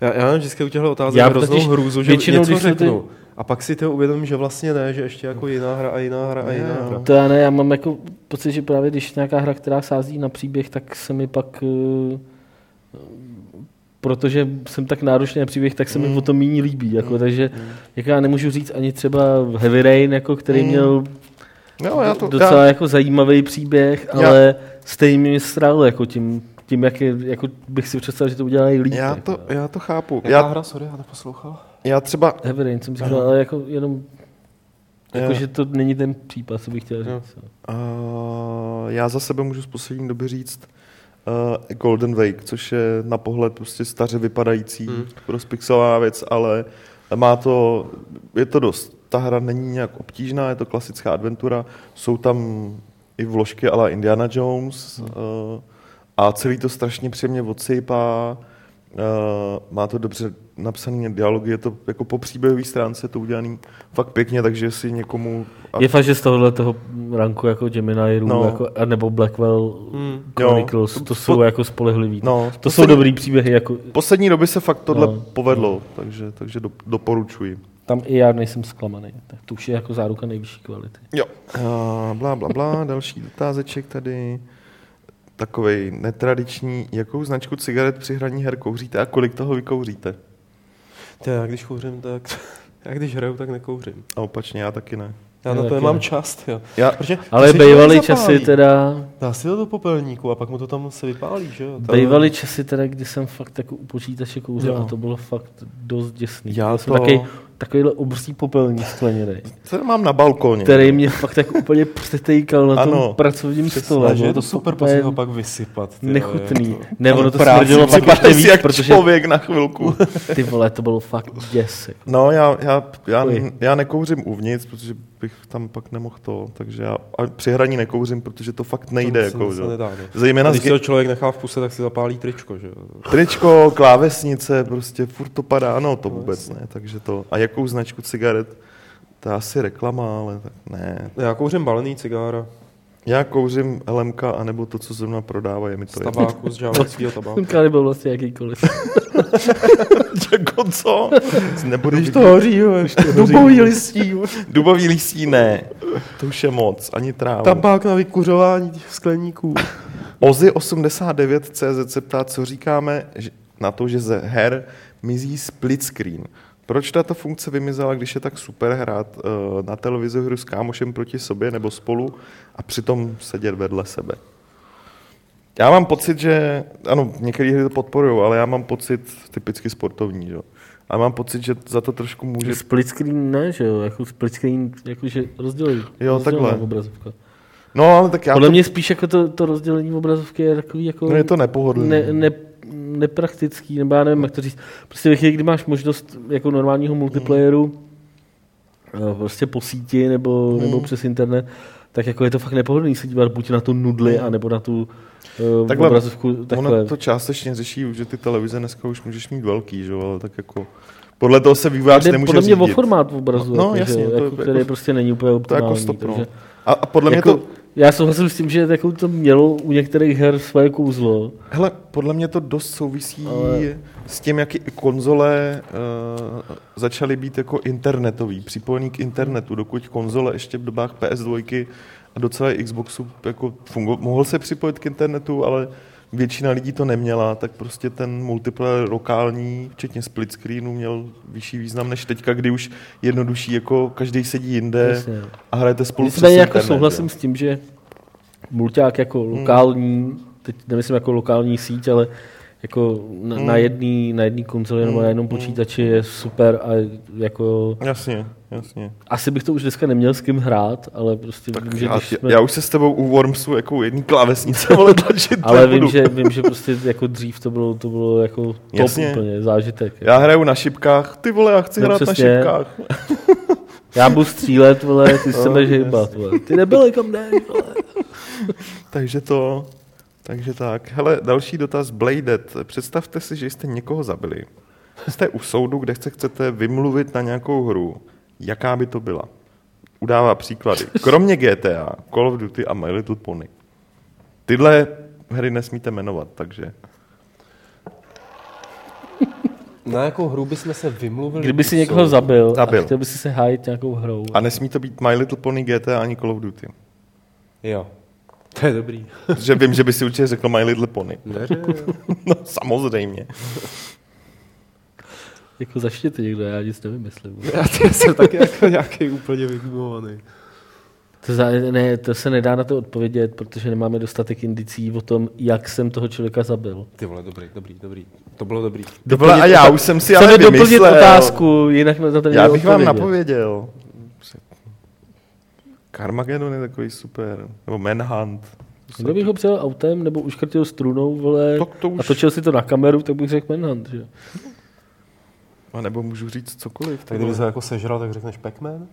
Já, já mám vždycky u těchto otázek Já hroznou totiž hrůzu, že většinou, něco jsou ty- řeknu. A pak si to uvědomím, že vlastně ne, že ještě jako jiná hra a jiná hra a jiná Jo. hra. To já ne, já mám jako pocit, že právě když nějaká hra, která sází na příběh, tak se mi pak... eh, protože jsem tak náročný na příběh, tak se mi Mm. o to méně líbí. Jako, Mm. takže jako já nemůžu říct ani třeba Heavy Rain, jako, který Mm. měl Jo, já to... docela já, jako zajímavý příběh, Já- ale stejně mě strál jako tím, tím jak, je, jako bych si představil, že to udělají líp. já, jako. to, já to chápu. Jaká Já, hra, sorry, já neposlouchal. já třeba... Heavy Rain jsem říkal, ale jako jenom jako, Já- že to není ten případ, co bych chtěl Jo. říct. Uh, já za sebe můžu z poslední doby říct uh, Golden Wake, což je na pohled prostě staře vypadající, Hmm. hmm. rozpixelová věc, ale má to, je to dost. Ta hra není nějak obtížná, je to klasická adventura, jsou tam i vložky ala Indiana Jones uh, a celý to strašně příjemně odsejpá, uh, má to dobře napsané dialogy, je to jako po příběhové stránce to udělaný fakt pěkně, takže si někomu... a- Je fakt, že z tohohle toho ranku jako Gemini Rue, No. jako, nebo Blackwell Hmm. Chronicles, Jo, to to- jsou jako spolehlivý. No, to jsou dobrý příběhy, jako Poslední době se fakt tohle No. no. povedlo, takže, takže do, doporučuji. Tam i já nejsem zklamaný. Tak to už je jako záruka nejvyšší kvality. Jo. Uh, blá, blá, blá, další dotázeček tady. Takovej netradiční, jakou značku cigaret při hraní her kouříte a kolik toho vykouříte? Ty, já když kouřím, tak... Já když hraju, tak nekouřím. A opačně, já taky ne. Já na to taky nemám ne. čas, jo. Já, Protože Ale to bývaly zapálí. časy teda, Dá si to do popelníku a pak mu to tam se vypálí, že jo? To- bývaly časy teda, kdy jsem fakt jako u počítače kouřil Jo. a to bylo fakt dost děsný. Já Já jsem to- takový, takovýhle obří popelník skleněný, co mám na balkóně? který mě fakt jako úplně přetejkal na tom Ano, pracovním stole. Bylo je to super prostě ho pak vysypat. ty Nechutný. to- Ne, ono to smrdilo pak ještě víc, jak protože člověk na chvilku. ty vole, to bylo fakt děs. jako. No, já, já, já, já nekouřím uvnitř, protože bych tam pak nemohl to, takže já a při hraní nekouřím, protože to fakt nejde. to jako, se nedá, no. Zejména Když z to člověk nechá v puse, tak si zapálí tričko, že? Tričko, klávesnice, prostě furt to padá, no to vůbec ne, takže to. A jakou značku cigaret? To je asi reklama, ale tak ne. Já kouřím balený cigára Já kouřím LMK, anebo to, co zrovna prodává, je mi z to jedno. tabáku, z žáveckého tabáku. Kali byl vlastně jakýkoliv. jako co? Nebudu Když to hoří, dubový listí. Dubový listí ne, to už je moc, ani tráva. tabák na vykuřování těch skleníků. Ozy89CZ se ptá, co říkáme že- na to, že ze her mizí split screen. Proč tato funkce vymizela, když je tak super hrát uh, na televizoru s kámošem proti sobě nebo spolu a přitom sedět vedle sebe? Já mám pocit, že, ano, některé hry to podporují, ale já mám pocit typicky sportovní, jo. A mám pocit, že za to trošku může... Split screen ne, že jo, jako split screen, jakože rozdělí. Jo, takhle. Obrazovka. No, ale tak já Podle to... mě spíš jako to, to rozdělení obrazovky je takový jako... No je to nepohodlný. ne, ne, nepraktický, nebo já nevím, jak to říct. Prostě ve chvíli, kdy máš možnost jako normálního multiplayeru, eh, prostě po síti nebo, Hmm. nebo přes internet, tak jako je to fakt nepohodlný se dívat buď na tu nudli, anebo na tu uh, Takhle, obrazovku takhle. Ono to částečně řeší, že ty televize dneska už můžeš mít velký, že ale tak jako... Podle toho se vývojář nemůže podle mě o řídit. formát obrazu, No, jako, jasně, že, to jako, jako- který prostě není úplně To optimální. jako stop, no. takže, A, a podle mě jako, to... Já souhlasím s tím, že jako to mělo u některých her svoje kouzlo. Hele, podle mě to dost souvisí Ale- s tím, jak i konzole uh, začaly být jako internetový, připojený k internetu, dokud konzole ještě v dobách PS2 a docela i Xboxu jako fungo- mohl se připojit k internetu, ale většina lidí to neměla, tak prostě ten multiplayer lokální, včetně split screenu, měl vyšší význam než teďka, kdy už jednodušší, jako každý sedí jinde Jasně. a hrajete spolu přes Nicméně jako internet, souhlasím jo. s tím, že mulťák jako lokální, teď nemyslím jako lokální síť, ale jako na, na jedný, na jedný konzoli nebo na jednom počítači je super a jako Jasně, jasně. asi bych to už dneska neměl s kým hrát, ale prostě Tak vím, že já, jsme, já už se s tebou u Wormsu jako u jedný klávesnice vole tlačit ale vím že, vím, že prostě jako dřív to bylo, to bylo jako top Jasně. úplně, zážitek. Já hraju na šipkách, ty vole, já chci No hrát přesně. na šipkách. Já budu střílet, vole, ty se budeš hejbat, vole. Ty nebyly kam jdeš, vole. Takže to, takže tak. Hele, další dotaz, Bladed. Představte si, že jste někoho zabili. Jste u soudu, kde se chcete vymluvit na nějakou hru. Jaká by to byla? Udává příklady. Kromě GTA, Call of Duty a My Little Pony. Tyhle hry nesmíte jmenovat, takže... Na jakou hru bychom se vymluvili? Kdyby si někoho zabil, Zabil. a chtěl by si se hájit nějakou hrou. A nesmí to být My Little Pony, GTA ani Call of Duty. Jo. To je dobrý. Protože vím, že by si určitě řekl My Little Pony. Neře, No, samozřejmě. Jako začně ty někdo, já nic nevymyslím. já ty jsem taky jako nějaký úplně vygumovaný. To, za, ne, to se nedá na to odpovědět, protože nemáme dostatek indicí o tom, jak jsem toho člověka zabil. Ty vole, dobrý, dobrý, dobrý. To bylo dobrý. To vole, a já už jsem si ale Chceme doplnit vymyslel. otázku, jinak na to Já bych vám odpovědět. napověděl. Carmageddon je takový super. Nebo Manhunt. Kdo bych ho přijel autem nebo uškrtil strunou, vole, Tak to už- a točil si to na kameru, tak bych řekl Manhunt, že? A nebo můžu říct cokoliv. Tak kdyby se jako sežral, tak řekneš Pac-Man?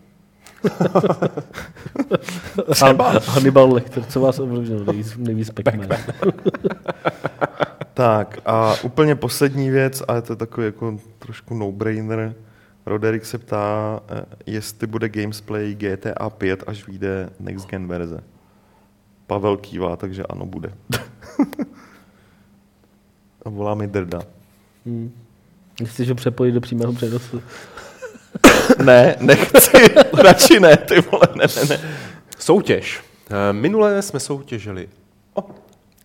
Třeba. Hannibal Lecter, co vás ovlivnil nejvíc, nejvíc Pac-Man. Tak a úplně poslední věc, a je to takový jako trošku no-brainer. Roderick se ptá, eh, jestli bude gamesplay GTA 5, až vyjde next gen verze. Pavel kývá, takže ano, bude. a volá mi drda. Hmm. Chceš ho přepojit do přímého přenosu? Ne, nechci, radši ne, ty vole, ne, ne, ne. Soutěž. Eh, Minule jsme soutěžili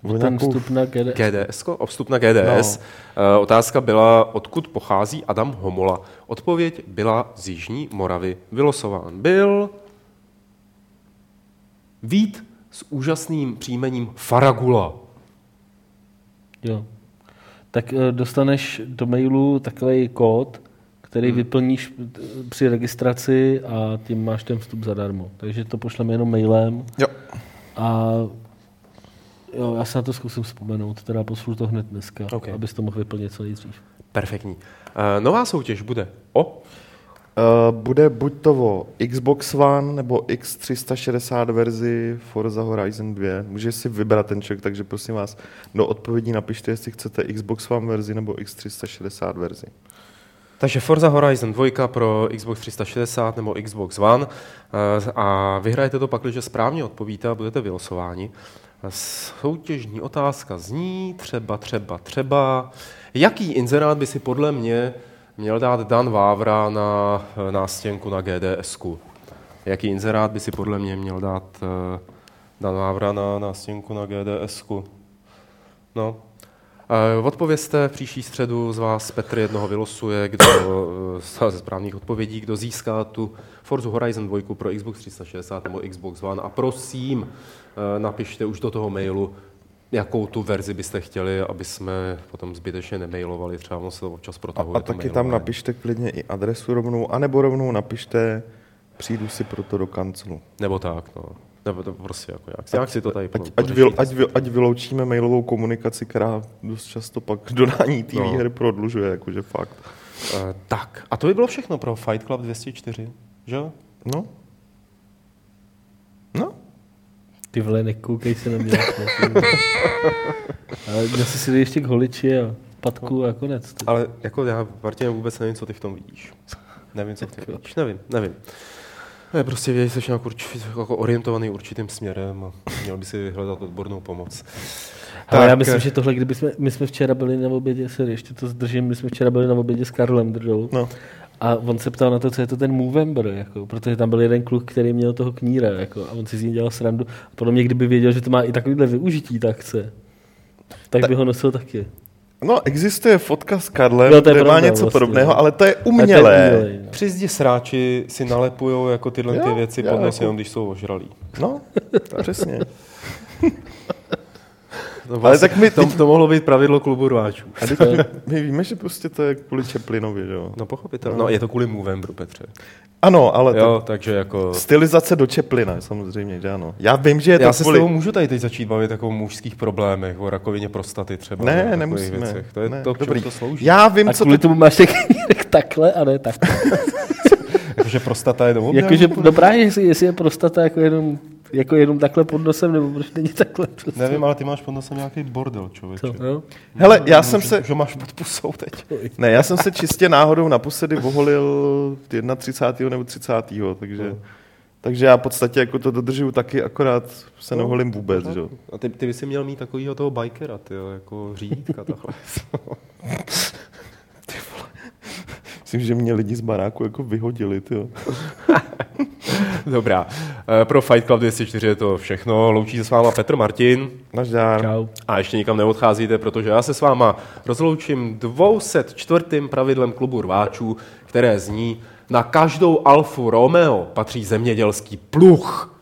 O Ten vstup na GDS. GDS, o vstup na GDS. No. Otázka byla, odkud pochází Adam Homola. Odpověď byla z Jižní Moravy. Vylosován byl Vít s úžasným příjmením Faragula. Jo. Tak eh, dostaneš do mailu takový kód, který hmm. vyplníš eh, při registraci a tím máš ten vstup zadarmo. Takže to pošleme jenom mailem Jo. a jo, já se na to zkusím vzpomenout, teda pošlu to hned dneska, Ok. okay. abys to mohl vyplnit co nejdřív. Perfektní. Eh, Nová soutěž bude o Uh, bude buď to o Xbox One nebo X360 verzi Forza Horizon 2. Může si vybrat ten člověk, takže prosím vás do odpovědí napište, jestli chcete Xbox One verzi nebo X360 verzi. Takže Forza Horizon 2 pro Xbox 360 nebo Xbox One eh, a vyhrajete to pak, když správně odpovíte a budete vylosováni. Soutěžní otázka zní třeba, třeba, třeba, jaký inzerát by si podle mě měl dát Dan Vávra na eh, nástěnku na GDSku? Jaký inzerát by si podle mě měl dát eh, Dan Vávra na nástěnku na GDSku? No, Eh, Odpovězte v příští středu z vás Petr jednoho vylosuje, kdo eh, ze správných odpovědí, kdo získá tu Forza Horizon 2 pro Xbox 360 nebo Xbox One. A prosím, eh, napište už do toho mailu, jakou tu verzi byste chtěli, aby jsme potom zbytečně nemailovali, třeba ono se to občas A, protahuje. a to taky tam mailování. napište klidně i adresu rovnou, anebo rovnou napište, přijdu si proto do kanclu. Nebo tak, no. Nebo to prostě jako nějak, nějak si to tady Ať, ať, vyl, ať, vy, ať vyloučíme mailovou komunikaci, která dost často pak dodání té No. výhry prodlužuje, jakože fakt. Eh, tak, a to by bylo všechno pro Fight Club 204, že jo? No. Ty vole, nekoukej se na mě. Ale měl jsi si ještě k holiči a patku a konec. ty. Ale jako já, Martin, vůbec nevím, co ty v tom vidíš. Nevím, co ty vidíš, nevím, nevím. Ne, prostě vědět, že jsi nějak určitě, jako orientovaný určitým směrem a měl by si vyhledat odbornou pomoc. Ale já myslím, že tohle, kdyby jsme, my jsme včera byli na obědě, sorry, ještě to zdržím, my jsme včera byli na obědě s Karlem Drdou No. A on se ptal na to, co je to ten Movember, jako, protože tam byl jeden kluk, který měl toho kníra jako, a on si z ní dělal srandu. A podle mě, kdyby věděl, že to má i takovýhle využití, tak chce, tak by ho nosil taky. No, existuje fotka s Karlem, No, to je kde má něco vlastně, podobného, no. ale to je to umělé. umělej, no. Při zdi sráči si nalepujou jako tyhle ty Jo, věci jo, pod nos, jako- když jsou ožralí. No, přesně. No, Ale tak my- to, to mohlo být pravidlo klubu rváčů. A teď my, víme, že prostě to je kvůli Čeplinovi, že jo? No pochopitelně. No, je to kvůli Movembru, Petře. Ano, ale Jo, to, takže jako... stylizace do Čeplina, samozřejmě, že ano. Já vím, že je to Já se s kvůli... tebou můžu tady teď začít bavit jako o mužských problémech, o rakovině prostaty třeba. Ne, takových nemusíme. Věcech. To je ne, to, k dobrý. to slouží. Já vím, A co kvůli to... tomu máš takhle a ne tak. Jakože prostata je domů. Jakože, no právě, jestli, jestli je prostata jako jenom, jako jenom takhle pod nosem, nebo proč není takhle prostě. Nevím, ale ty máš pod nosem nějaký bordel, člověče. Co, jo? Hele, já jsem se... Že máš pod pusou teď. Ne, já jsem se čistě náhodou naposledy oholil 31. nebo 30. takže... No. Takže já v podstatě jako to dodržuju taky, akorát se neholím vůbec, že? jo. A ty, ty by si měl mít takovýho toho bikera, tyjo, jako řídítka takhle. Myslím, že mě lidi z baráku jako vyhodili, jo. Dobrá. Eh, Pro Fight Club 204 je to všechno. Loučí se s váma Petr Martin. Naždár. Čau. A ještě nikam neodcházíte, protože já se s váma rozloučím 204. pravidlem klubu rváčů, které zní na každou Alfu Romeo patří zemědělský pluch.